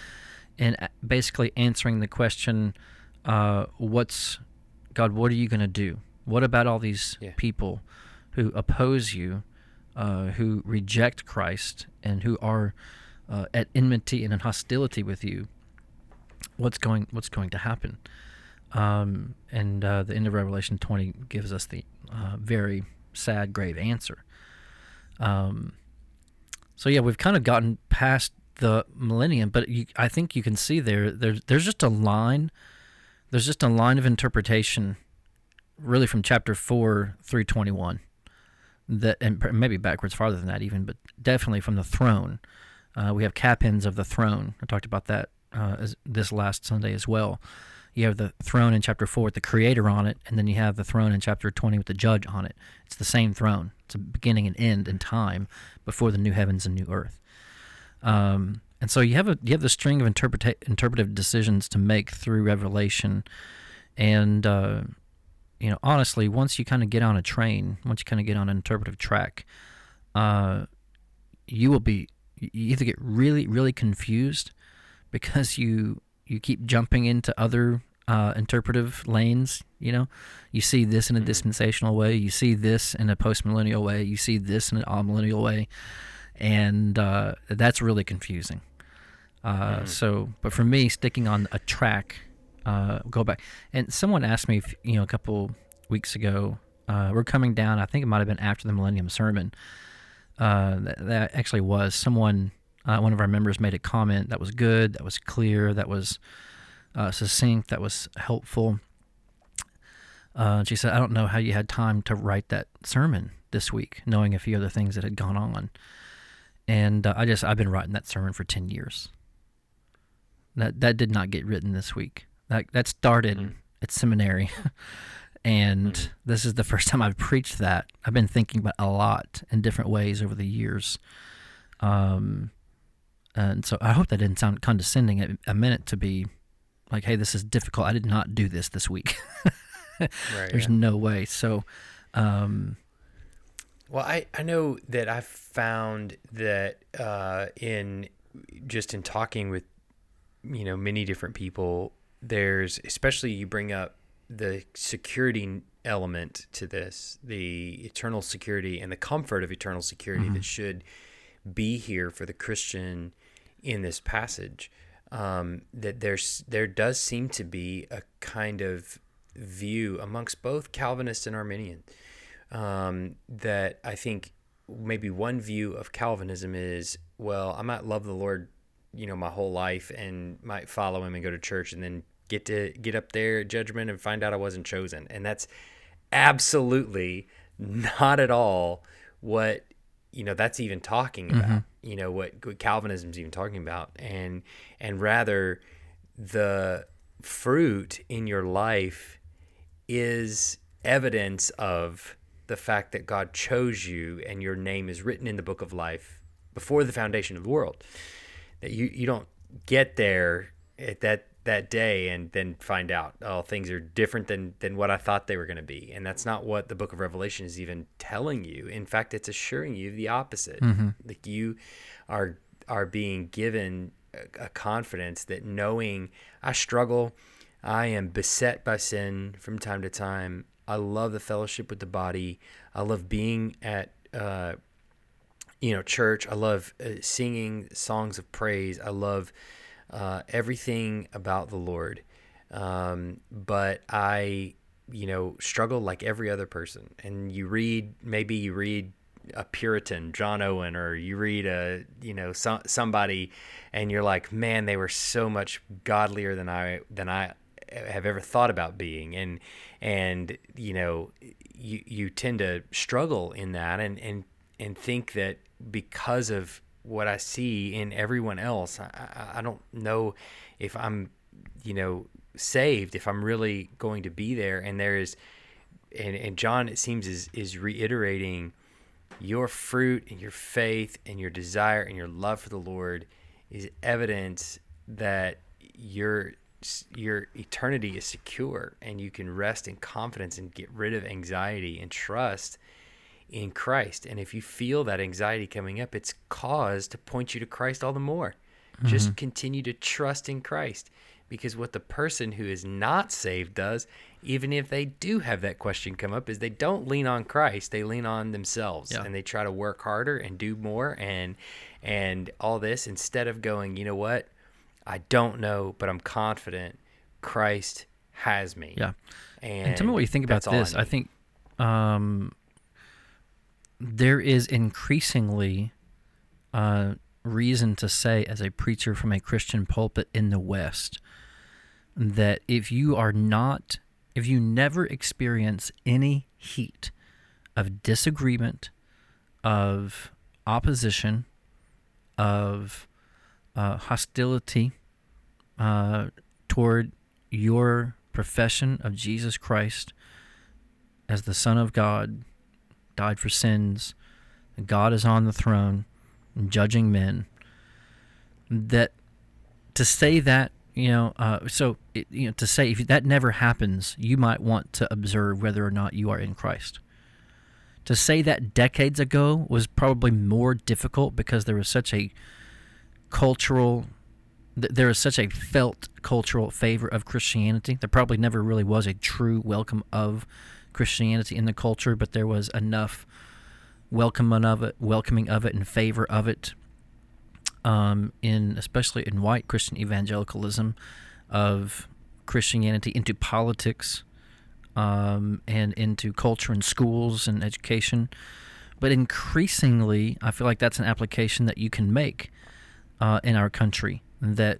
and basically answering the question uh, what's God, what are you going to do? What about all these Yeah. people who oppose you, uh, who reject Christ, and who are uh, at enmity and in hostility with you? What's going What's going to happen? Um, and uh, the end of Revelation 20 gives us the uh, very sad, grave answer. Um, so yeah, we've kind of gotten past the millennium, but you, I think you can see there, there's there's just a line, there's just a line of interpretation, really from chapter four through 21, that and maybe backwards farther than that even, but definitely from the throne. Uh, we have capins of the throne. I talked about that uh, as, this last Sunday as well. You have the throne in chapter 4 with the creator on it, and then you have the throne in chapter 20 with the judge on it. It's the same throne. It's a beginning and end in time before the new heavens and new earth. Um, and so you have a you have the string of interpreta- interpretive decisions to make through Revelation, and uh, you know honestly, once you kind of get on a train, once you kind of get on an interpretive track, uh, you will be you either get really really confused because you you keep jumping into other uh, interpretive lanes. You know, you see this in a dispensational way, you see this in a postmillennial way, you see this in an amillennial way, and uh, that's really confusing. Uh, So, but for me, sticking on a track, uh, go back. And someone asked me, if, you know, a couple weeks ago, uh, we're coming down. I think it might have been after the Millennium Sermon. Uh, that, that actually was someone. Uh, one of our members made a comment that was good, that was clear, that was uh, succinct, that was helpful. Uh, she said, "I don't know how you had time to write that sermon this week, knowing a few other things that had gone on." And uh, I just I've been writing that sermon for ten years. That that did not get written this week. That that started at seminary, and this is the first time I've preached that. I've been thinking about a lot in different ways over the years. Um, and so I hope that didn't sound condescending. I meant it to be like, "Hey, this is difficult. I did not do this this week. Right. There's yeah. no way." So, um, Well, I, I know that I've found that uh, in just in talking with you know many different people, there's especially you bring up the security element to this, the eternal security and the comfort of eternal security that should be here for the Christian in this passage. Um, that there's there does seem to be a kind of view amongst both Calvinists and Arminian um, that I think maybe one view of Calvinism is, well, I might love the Lord, you know, my whole life and might follow him and go to church and then get to get up there at judgment and find out I wasn't chosen. And that's absolutely not at all what, you know, that's even talking mm-hmm. about, you know, what, what Calvinism's even talking about. And, and rather the fruit in your life is evidence of the fact that God chose you and your name is written in the book of life before the foundation of the world. That you, you don't get there at that that day and then find out oh things are different than than what I thought they were going to be. And that's not what the book of Revelation is even telling you. In fact it's assuring you the opposite. Like you are are being given a, a confidence that knowing I struggle I am beset by sin from time to time. I love the fellowship with the body. I love being at uh you know church. I love uh, singing songs of praise. I love uh, everything about the lord. Um, but i you know struggle like every other person. And you read maybe you read a puritan john owen or you read a you know so, somebody and you're like man they were so much godlier than i than i have ever thought about being. And and you know you you tend to struggle in that and and and think that because of what I see in everyone else, I, I, don't know if I'm, you know, saved, if I'm really going to be there. And there is, and, and John, it seems, is, is reiterating your fruit and your faith and your desire and your love for the Lord is evidence that your your eternity is secure and you can rest in confidence and get rid of anxiety and trust in Christ. And if you feel that anxiety coming up, it's cause to point you to Christ all the more. Just continue to trust in Christ. Because what the person who is not saved does, even if they do have that question come up, is they don't lean on Christ. They lean on themselves Yeah. and they try to work harder and do more and and all this instead of going, you know what? I don't know, but I'm confident Christ has me. yeah. And, And tell me what you think about this. I, need. think um, there is increasingly uh, reason to say, as a preacher from a Christian pulpit in the West, that if you are not, if you never experience any heat of disagreement, of opposition, of uh, hostility uh, toward your profession of Jesus Christ as the Son of God, died for sins, God is on the throne, judging men. That to say that, you know, uh, so it, you know, to say if that never happens, you might want to observe whether or not you are in Christ. To say that decades ago was probably more difficult because there was such a cultural th- there is such a felt cultural favor of Christianity. There probably never really was a true welcome of Christianity in the culture, but there was enough welcoming of it, welcoming of it, and favor of it, um, in especially in white Christian evangelicalism, of Christianity into politics, um, and into culture and schools and education. But increasingly, I feel like that's an application that you can make uh, in our country. That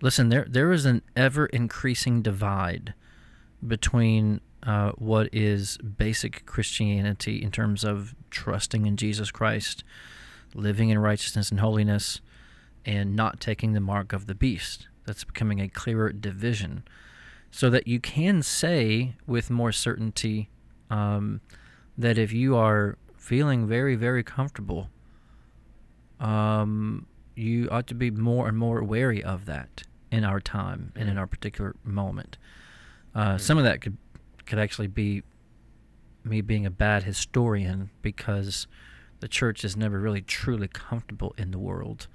listen, there there is an ever increasing divide between uh, what is basic Christianity in terms of trusting in Jesus Christ, living in righteousness and holiness, and not taking the mark of the beast. That's becoming a clearer division, so that you can say with more certainty um, that if you are feeling very, very comfortable, um, you ought to be more and more wary of that in our time and in our particular moment. Uh, some of that could could actually be me being a bad historian because the church is never really truly comfortable in the world.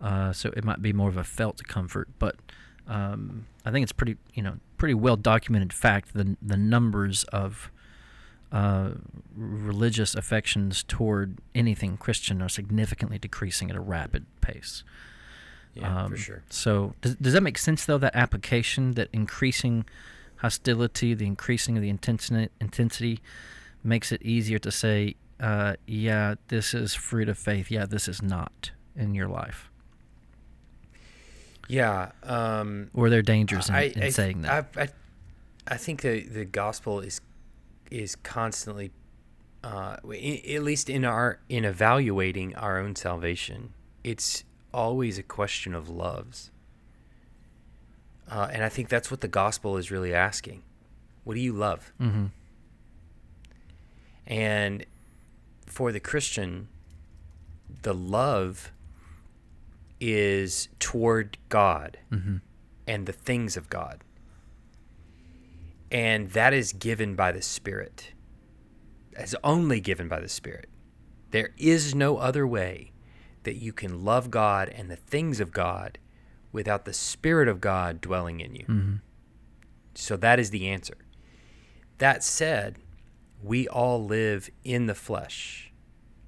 Uh, so it might be more of a felt comfort, but um, I think it's pretty, you know, pretty well documented fact the the numbers of uh, religious affections toward anything Christian are significantly decreasing at a rapid pace. Yeah, for Um, sure. So does, does that make sense though? That application, that increasing hostility, the increasing of the intensity, intensity, makes it easier to say, uh, yeah, this is fruit of faith. Yeah, this is not in your life. Yeah. Um, Or are there dangers in, I, in I- saying that? I, I, I think the the gospel is is constantly, uh, i- at least in our in evaluating our own salvation, it's always a question of loves. Uh, and I think that's what the gospel is really asking. What do you love? mm-hmm. And for the Christian, the love is toward God Mm-hmm. and the things of God. And that is given by the Spirit, as only given by the Spirit. There is no other way that you can love God and the things of God without the Spirit of God dwelling in you. Mm-hmm. So that is the answer. That said, we all live in the flesh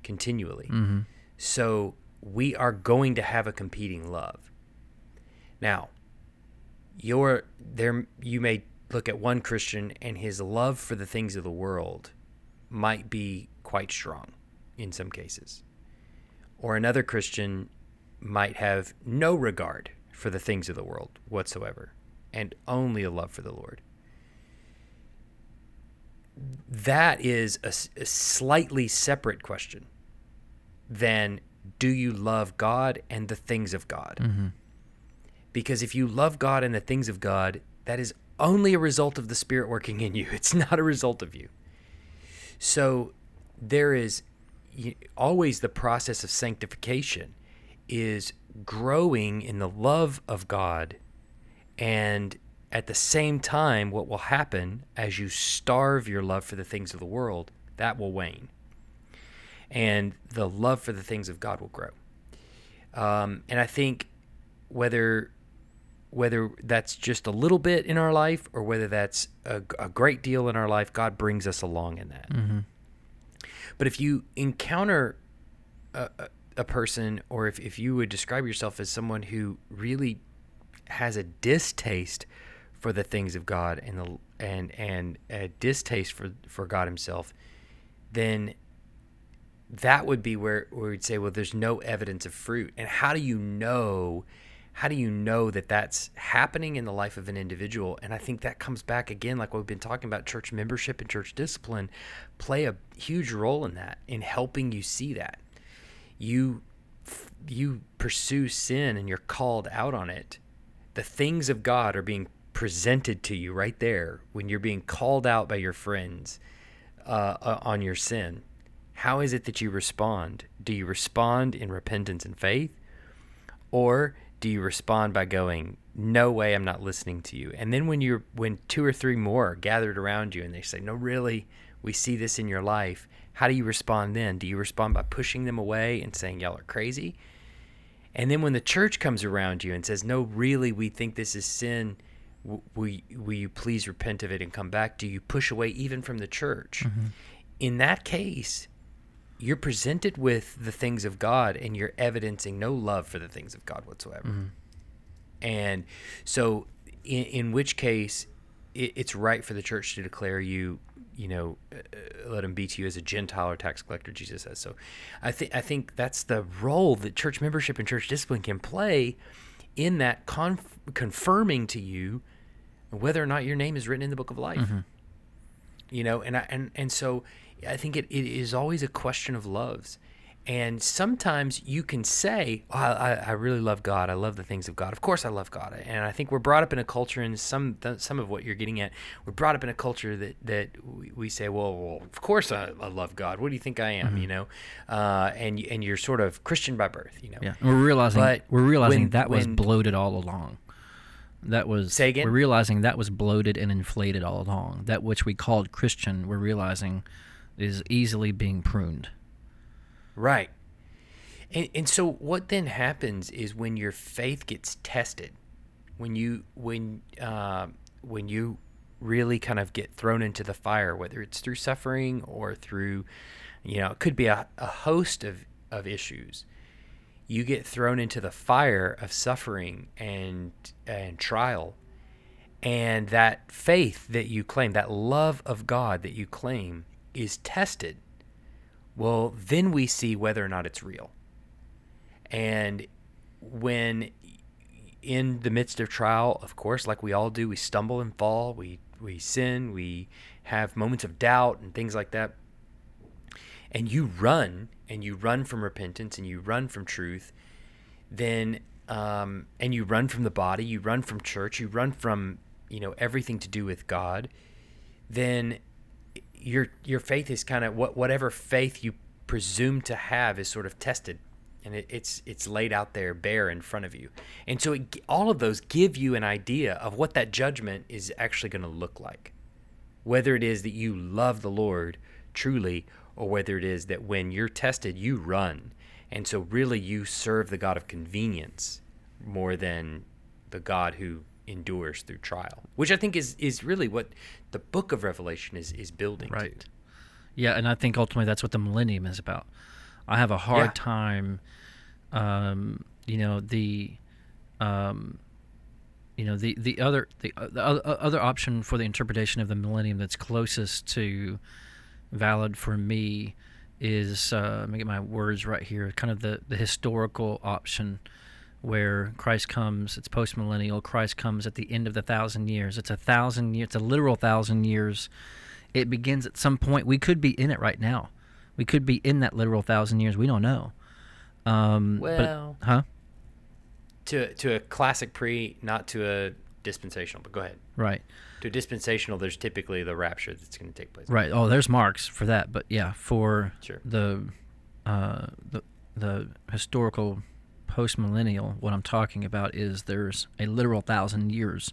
continually. Mm-hmm. So we are going to have a competing love. Now, your there you may look at one Christian and his love for the things of the world might be quite strong in some cases. Or another Christian might have no regard for the things of the world whatsoever and only a love for the Lord. That is a slightly separate question than do you love God and the things of God? Mm-hmm. Because if you love God and the things of God, that is only a result of the Spirit working in you. It's not a result of you. So there is always the process of sanctification is growing in the love of God and at the same time what will happen as you starve your love for the things of the world that will wane and the love for the things of God will grow um, and I think whether whether that's just a little bit in our life or whether that's a, a great deal in our life, God brings us along in that. Mm-hmm. But if you encounter a, a, person, or if, if you would describe yourself as someone who really has a distaste for the things of God and the and and a distaste for for God Himself, then that would be where, where we'd say, well, there's no evidence of fruit. And how do you know? How do you know that that's happening in the life of an individual? And I think that comes back again, like what we've been talking about, church membership and church discipline play a huge role in that, in helping you see that. You you pursue sin and you're called out on it. The things of God are being presented to you right there when you're being called out by your friends uh, uh, on your sin. How is it that you respond? Do you respond in repentance and faith? Or do you respond by going, No way, I'm not listening to you? And then when you're when two or three more are gathered around you and they say, No, really, we see this in your life, how do you respond then? Do you respond by pushing them away and saying, Y'all are crazy? And then when the church comes around you and says, "No, really, we think this is sin," will, will you please repent of it and come back? Do you push away even from the church? Mm-hmm. In that case, you're presented with the things of God and you're evidencing no love for the things of God whatsoever. Mm-hmm. And so, in, in which case, it, it's right for the church to declare you, you know, uh, let him be to you as a Gentile or tax collector. Jesus says so. I think I think that's the role that church membership and church discipline can play in that conf- confirming to you whether or not your name is written in the book of life. You know, and I, and and so I think it, it is always a question of loves. And sometimes you can say, oh, I, I really love God. I love the things of God. Of course, I love God. And I think we're brought up in a culture, and some th- some of what you're getting at, we're brought up in a culture that that we, we say, well, well, of course I, I love God. What do you think I am? You know, uh, and and you're sort of Christian by birth. You know, Yeah, and we're realizing But we're realizing when- that was when- bloated all along. That was Say again? We're realizing that was bloated and inflated all along. That which we called Christian, we're realizing is easily being pruned. Right. And, and so what then happens is when your faith gets tested, when you when uh, when you really kind of get thrown into the fire, whether it's through suffering or through, you know, it could be a, a host of, of issues. You get thrown into the fire of suffering and and trial, and that faith that you claim, that love of God that you claim, is tested well, then we see whether or not it's real. And when in the midst of trial, of course, like we all do, we stumble and fall, we we sin, we have moments of doubt and things like that. And you run and you run from repentance and you run from truth, then um, and you run from the body, you run from church, you run from you know everything to do with God, then your your faith is kind of what whatever faith you presume to have is sort of tested. And it, it's it's laid out there bare in front of you. And so it, all of those give you an idea of what that judgment is actually going to look like. Whether it is that you love the lord truly or whether it is that when you're tested you run. And so really you serve the god of convenience more than the god who endures through trial which i think is is really what the book of revelation is is building Right. Yeah, and I think ultimately that's what the millennium is about. I have a hard Yeah. time, um, you know, the, um, you know, the the other the, uh, the other, other option for the interpretation of the millennium that's closest to valid for me is uh, let me get my words right here. Kind of the the historical option where Christ comes. It's post millennial. Christ comes at the end of the thousand years. It's a thousand years. It's a literal thousand years. It begins at some point. We could be in it right now. We could be in that literal thousand years. We don't know. Um, but- Well- huh? to to a classic pre, not to a dispensational. But go ahead. Right. To a dispensational, there's typically the rapture that's going to take place. Right. Oh, there's marks for that, but yeah, for Sure. the uh, the the historical post millennial, what I'm talking about is there's a literal thousand years.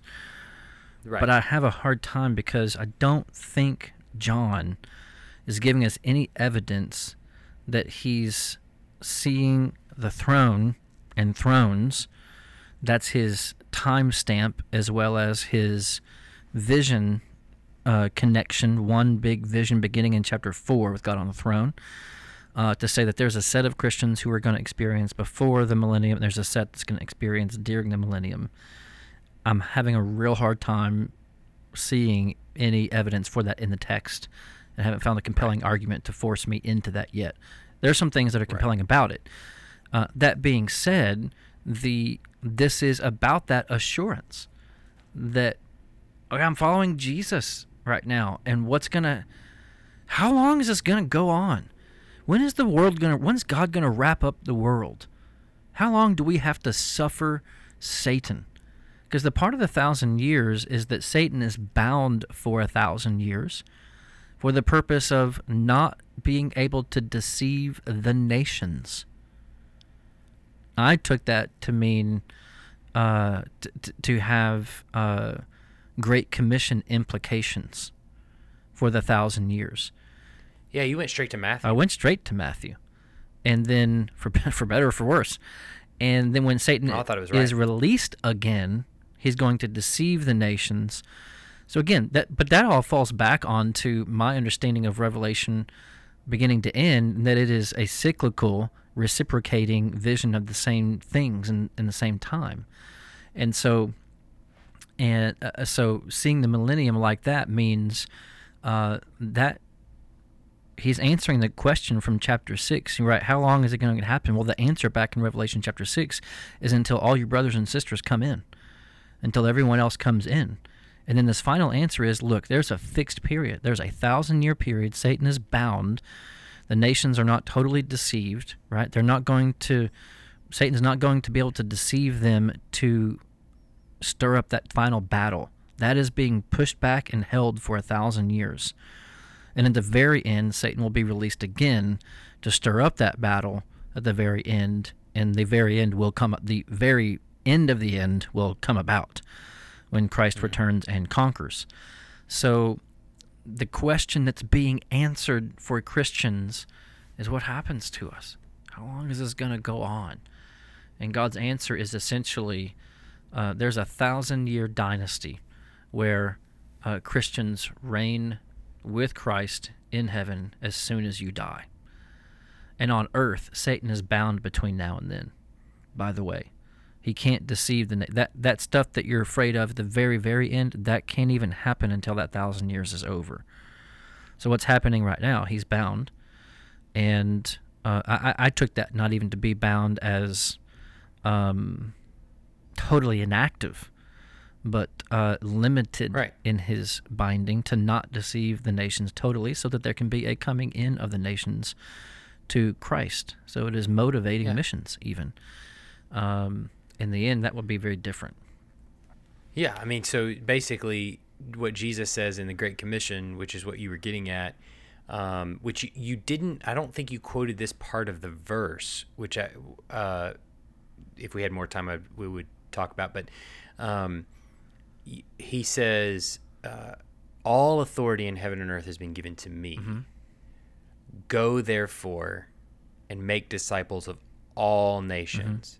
Right. But I have a hard time because I don't think John is giving us any evidence that he's seeing the throne and thrones. That's his timestamp as well as his vision uh, connection, one big vision beginning in chapter 4 with God on the throne. Uh, to say that there's a set of Christians who are going to experience before the millennium, there's a set that's going to experience during the millennium. I'm having a real hard time seeing any evidence for that in the text and haven't found a compelling argument to force me into that yet. There's some things that are compelling about it. Uh, that being said, the this is about that assurance that okay, I'm following Jesus right now, and what's gonna? How long is this gonna go on? When is the world gonna? When's God gonna wrap up the world? How long do we have to suffer Satan? Because the part of the thousand years is that Satan is bound for a thousand years for the purpose of not being able to deceive the nations. I took that to mean uh, t- t- to have uh, Great Commission implications for the thousand years. Yeah, you went straight to Matthew. I went straight to Matthew, and then for for better or for worse, And then when Satan Oh, I thought it was is right. released again, he's going to deceive the nations. So again, that but that all falls back onto my understanding of Revelation beginning to end, that it is a cyclical, reciprocating vision of the same things in, in the same time. And so and uh, so seeing the millennium like that means uh, that he's answering the question from chapter 6 You're right how long is it going to happen? Well the answer back in revelation chapter 6 is until all your brothers and sisters come in until everyone else comes in. And then this final answer is look there's a fixed period. There's a thousand year period. Satan is bound. The nations are not totally deceived right? They're not going to satan's not going to be able to deceive them to stir up that final battle. That is being pushed back and held for a thousand years and at the very end, Satan will be released again to stir up that battle at the very end. And the very end will come, the very end of the end will come about when Christ returns and conquers. So the question that's being answered for Christians is what happens to us? How long is this going to go on? And God's answer is essentially uh, there's a thousand year dynasty where uh, Christians reign with Christ in heaven as soon as you die. And on earth, Satan is bound between now and then. By the way, he can't deceive the that that stuff that you're afraid of at the very very end. That can't even happen until that thousand years is over. So what's happening right now? He's bound, and uh, I, I took that not even to be bound as um, totally inactive, but uh, limited Right. in his binding to not deceive the nations totally, so that there can be a coming in of the nations to Christ. So it is motivating Yeah. missions, even. Um, in the end, that would be very different. Yeah, I mean, so basically, what Jesus says in the Great Commission, which is what you were getting at, um, which you, you didn't, I don't think you quoted this part of the verse, which I, uh, if we had more time, I, we would talk about. But um, he says, uh, "All authority in heaven and earth has been given to me. Go therefore, and make disciples of all nations."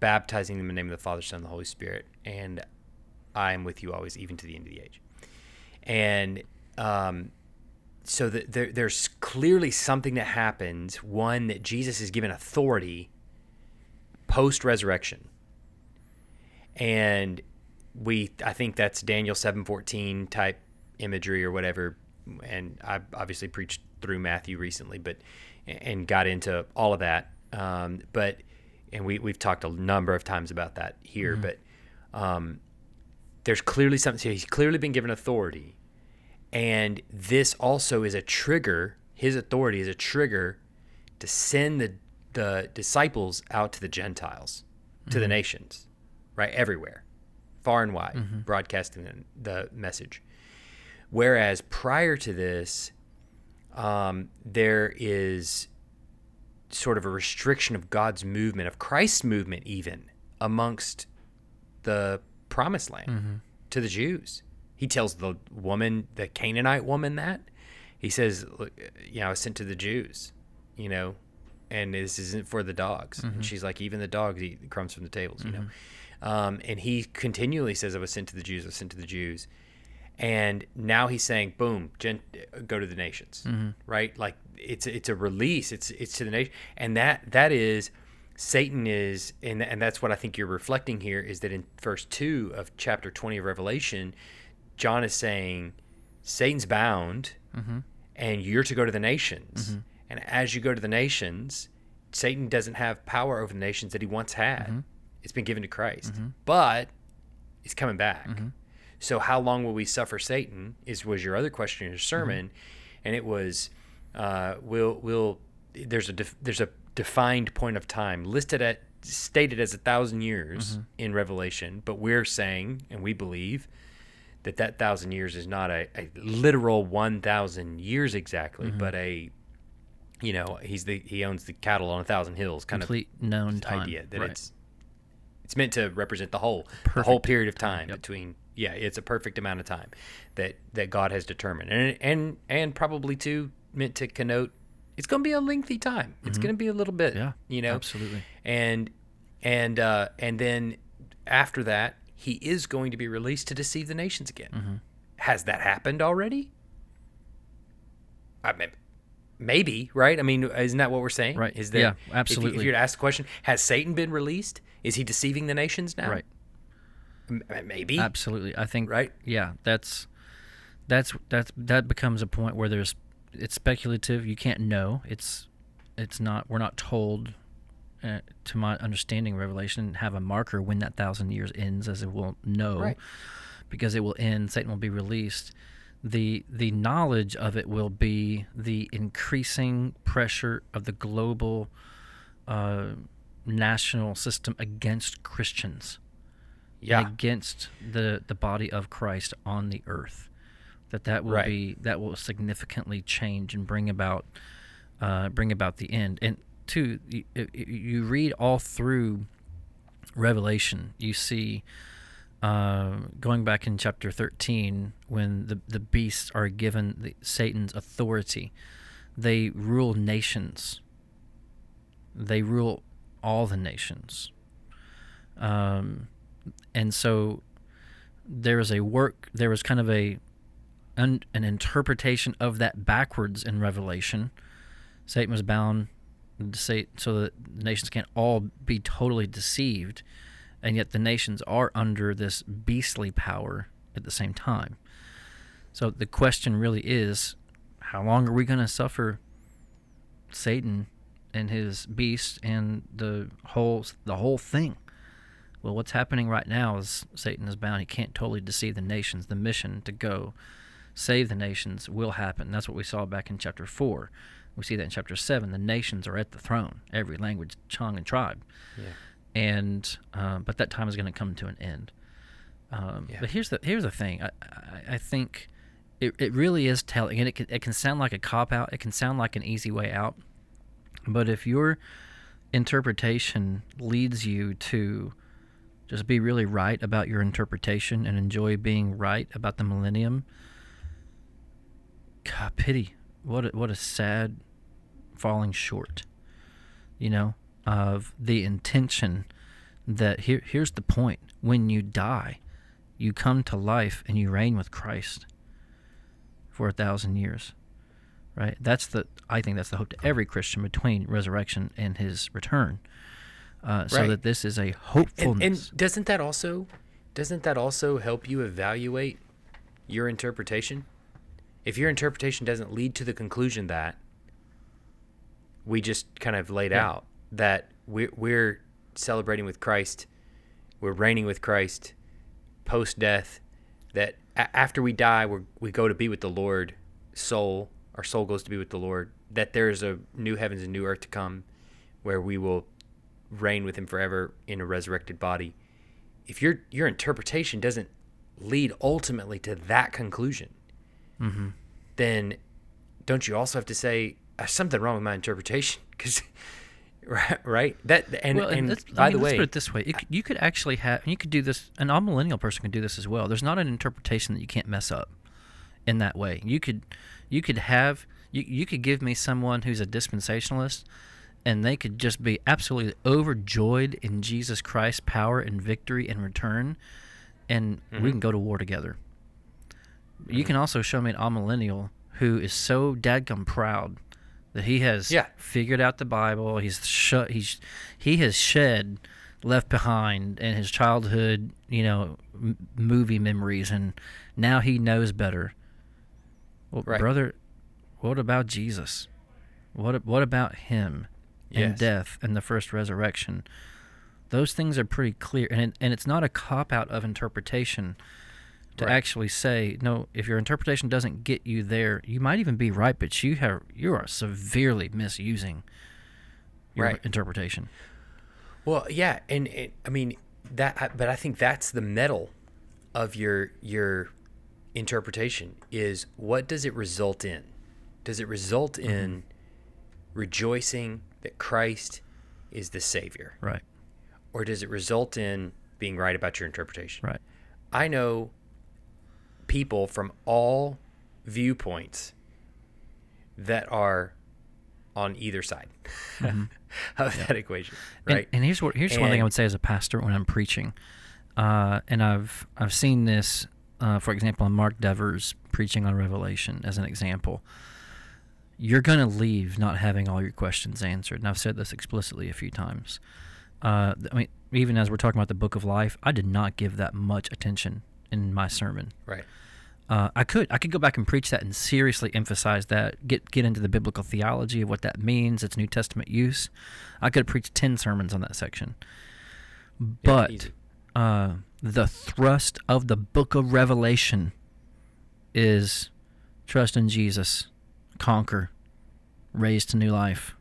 baptizing them in the name of the Father, Son, and the Holy Spirit, and I am with you always, even to the end of the age. And um, so that there, there's clearly something that happens. One that Jesus is given authority post resurrection, and we I think that's Daniel seven fourteen type imagery or whatever. And I obviously preached through Matthew recently, but and got into all of that. Um, but and we we've talked a number of times about that here, but um, there's clearly something. So he's clearly been given authority, and this also is a trigger. His authority is a trigger to send the the disciples out to the Gentiles, to the nations, right everywhere, far and wide, mm-hmm. broadcasting the, the message. Whereas prior to this, um, there is sort of a restriction of God's movement, of Christ's movement, even amongst the promised land mm-hmm. to the Jews. He tells the woman, the Canaanite woman, that he says, "Look, you know, I was sent to the Jews, you know, and this isn't for the dogs." And mm-hmm. she's like, "Even the dogs eat crumbs from the tables," you know. Um, and he continually says, "I was sent to the Jews. I was sent to the Jews." And now he's saying, "Boom, gen- go to the nations." Mm-hmm. Right? Like it's it's a release. It's it's to the nation, and that that is Satan is, and and that's what I think you're reflecting here is that in verse two of chapter twenty of Revelation, John is saying, Satan's bound, mm-hmm. and you're to go to the nations, mm-hmm. and as you go to the nations, Satan doesn't have power over the nations that he once had. It's been given to Christ, mm-hmm. but it's coming back. Mm-hmm. So how long will we suffer Satan? Is was your other question in your mm-hmm. sermon, and it was, uh, will will there's a def, there's a defined point of time listed at stated as a thousand years in Revelation, but we're saying and we believe that that thousand years is not a, a literal one thousand years exactly, but a you know he's the he owns the cattle on a thousand hills kind of Complete known of time. idea that Right. it's it's meant to represent the whole the whole period of time between yeah it's a perfect amount of time that that God has determined and and and probably too meant to connote it's going to be a lengthy time it's going to be a little bit Mm-hmm. Yeah, you know absolutely. and and uh, and then after that, he is going to be released to deceive the nations again. Mm-hmm. Has that happened already? I mean, maybe, right? I mean, isn't that what we're saying? Right. Is that Yeah, if you- If, you were to ask the question, has Satan been released? Is he deceiving the nations now? Right. M- maybe. Absolutely. I think Right? Yeah, that's that's that's that becomes a point where there's it's speculative. You can't know. It's it's not we're not told uh, to my understanding revelation have a marker when that thousand years ends as it will know Right. because it will end satan will be released the the knowledge of it will be the increasing pressure of the global uh, national system against christians Yeah. against the the body of Christ on the earth. That that will Right. be that will significantly change and bring about uh, bring about the end. And two, you, you read all through Revelation, you see uh, going back in chapter thirteen when the the beasts are given the, Satan's authority, they rule nations. They rule all the nations. Um, and so there was a work there was kind of a an, an interpretation of that backwards in revelation satan was bound to say so that the nations can't all be totally deceived and yet the nations are under this beastly power at the same time so the question really is how long are we going to suffer satan and his beast and the whole the whole thing well, what's happening right now is Satan is bound. He can't totally deceive the nations. The mission to go save the nations will happen. That's what we saw back in chapter 4. We see that in chapter 7. The nations are at the throne, every language, tongue, and tribe. Yeah. And, um, but that time is going to come to an end. Um, Yeah. But here's the, here's the thing. I, I, I think it, it really is telling. And it can, it can sound like a cop out, it can sound like an easy way out. But if your interpretation leads you to just be really right about your interpretation and enjoy being right about the millennium. God, pity. What a, what a sad falling short, you know, of the intention that here here's the point. When you die, you come to life and you reign with Christ for a thousand years. Right? That's the I think that's the hope to every Christian between resurrection and his return. Uh, so Right. that this is a And, hopefulness. and doesn't that also doesn't that also help you evaluate your interpretation? If your interpretation doesn't lead to the conclusion that we just kind of laid Yeah. out that we're, we're celebrating with Christ, we're reigning with Christ post death, that a- after we die, we we go to be with the Lord, soul, our soul goes to be with the Lord, that there's a new heavens and new earth to come where we will reign with him forever in a resurrected body. If your your interpretation doesn't lead ultimately to that conclusion, mm-hmm. then don't you also have to say uh, something wrong with my interpretation? Because right, that and, well, and let's, by I mean, the way, let's put it this way: it, you could actually have, you could do this. An amillennial person can do this as well. There's not an interpretation that you can't mess up in that way. You could, you could have, you, you could give me someone who's a dispensationalist, and they could just be absolutely overjoyed in Jesus Christ's power and victory and return, and Mm-hmm. we can go to war together. You can also show me an amillennial who is so dadgum proud that he has Yeah. figured out the Bible. He's shut. He's he has shed left behind in his childhood, you know, m- movie memories, and now he knows better. Well, Right. brother, what about Jesus? What what about him and Yes. death and the first resurrection? Those things are pretty clear, and it, and it's not a cop out of interpretation to Right. actually say no. If your interpretation doesn't get you there, you might even be right, but you have you are severely misusing your Right. interpretation. Well, yeah, and it, I mean that, but I think that's the mettle of your your interpretation is what does it result in? Does it result in rejoicing that Christ is the Savior, Right. or does it result in being right about your interpretation? Right. I know people from all viewpoints that are on either side of that equation, right? And, and here's what here's one thing I would say as a pastor when I'm preaching, uh, and I've I've seen this, uh, for example, in Mark Dever's preaching on Revelation as an example. You're gonna leave not having all your questions answered, and I've said this explicitly a few times. Uh, I mean, even as we're talking about the Book of Life, I did not give that much attention in my sermon. right. Uh, I could I could go back and preach that and seriously emphasize that get get into the biblical theology of what that means, its New Testament use. I could have preached ten sermons on that section, but easy. The thrust of the Book of Revelation is trust in Jesus, conquer, raised to new life,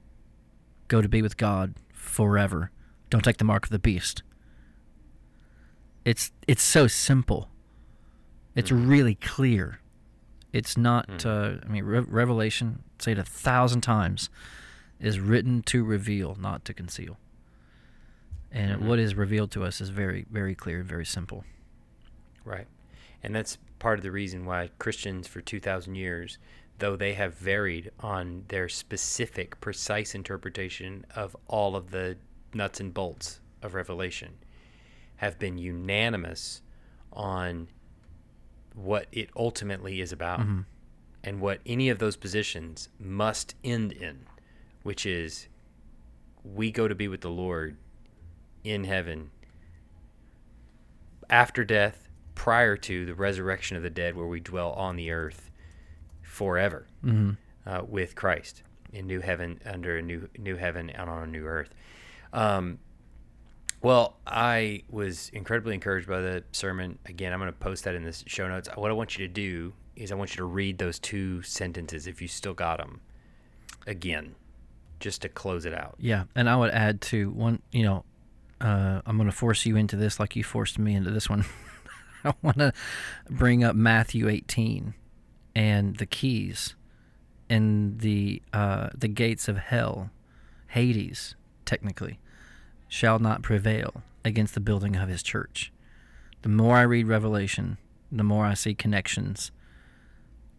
go to be with God forever. Don't take the mark of the beast. It's it's so simple. It's really clear. It's not. Uh, I mean, Re- Revelation, say it a thousand times, is written to reveal, not to conceal. And mm-hmm. what is revealed to us is very, very clear, and very simple. Right. And that's part of the reason why Christians for 2,000 years, though they have varied on their specific, precise interpretation of all of the nuts and bolts of Revelation, have been unanimous on what it ultimately is about mm-hmm. and what any of those positions must end in, which is we go to be with the Lord in heaven after death, prior to the resurrection of the dead, where we dwell on the earth forever Mm-hmm. uh, with Christ in new heaven, under a new new heaven and on a new earth. Um, well, I was incredibly encouraged by the sermon. Again, I'm going to post that in the show notes. What I want you to do is I want you to read those two sentences if you still got them again, just to close it out. Yeah, and I would add to one. You know, uh, I'm going to force you into this like you forced me into this one. I want to bring up Matthew 18 and the keys and the uh, the gates of hell, Hades, technically, shall not prevail against the building of his church. The more I read Revelation, the more I see connections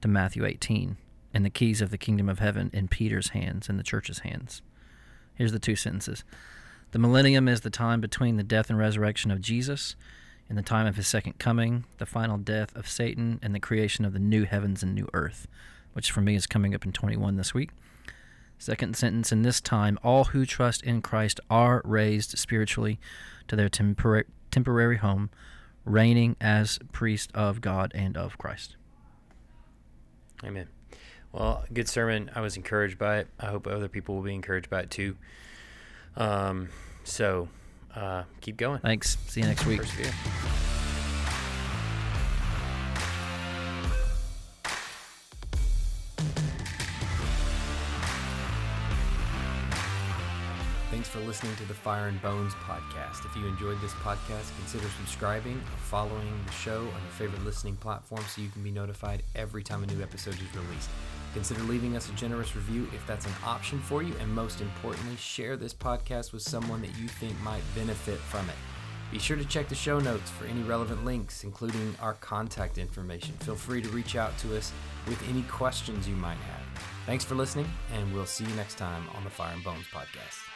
to Matthew 18 and the keys of the kingdom of heaven in Peter's hands and the church's hands. Here's the two sentences. The millennium is the time between the death and resurrection of Jesus and the time of his second coming, the final death of Satan, and the creation of the new heavens and new earth, which for me is coming up in 21 this week. Second sentence In this time, all who trust in Christ are raised spiritually to their tempora- temporary home, reigning as priest of God and of Christ. Amen. Well, good sermon. I was encouraged by it. I hope other people will be encouraged by it too. Um, so uh, keep going. Thanks. See you next week. Persevere. For listening to the Fire and Bones podcast. If you enjoyed this podcast, consider subscribing or following the show on your favorite listening platform so you can be notified every time a new episode is released. Consider leaving us a generous review if that's an option for you, and most importantly, share this podcast with someone that you think might benefit from it. Be sure to check the show notes for any relevant links, including our contact information. Feel free to reach out to us with any questions you might have. Thanks for listening, and we'll see you next time on the Fire and Bones podcast.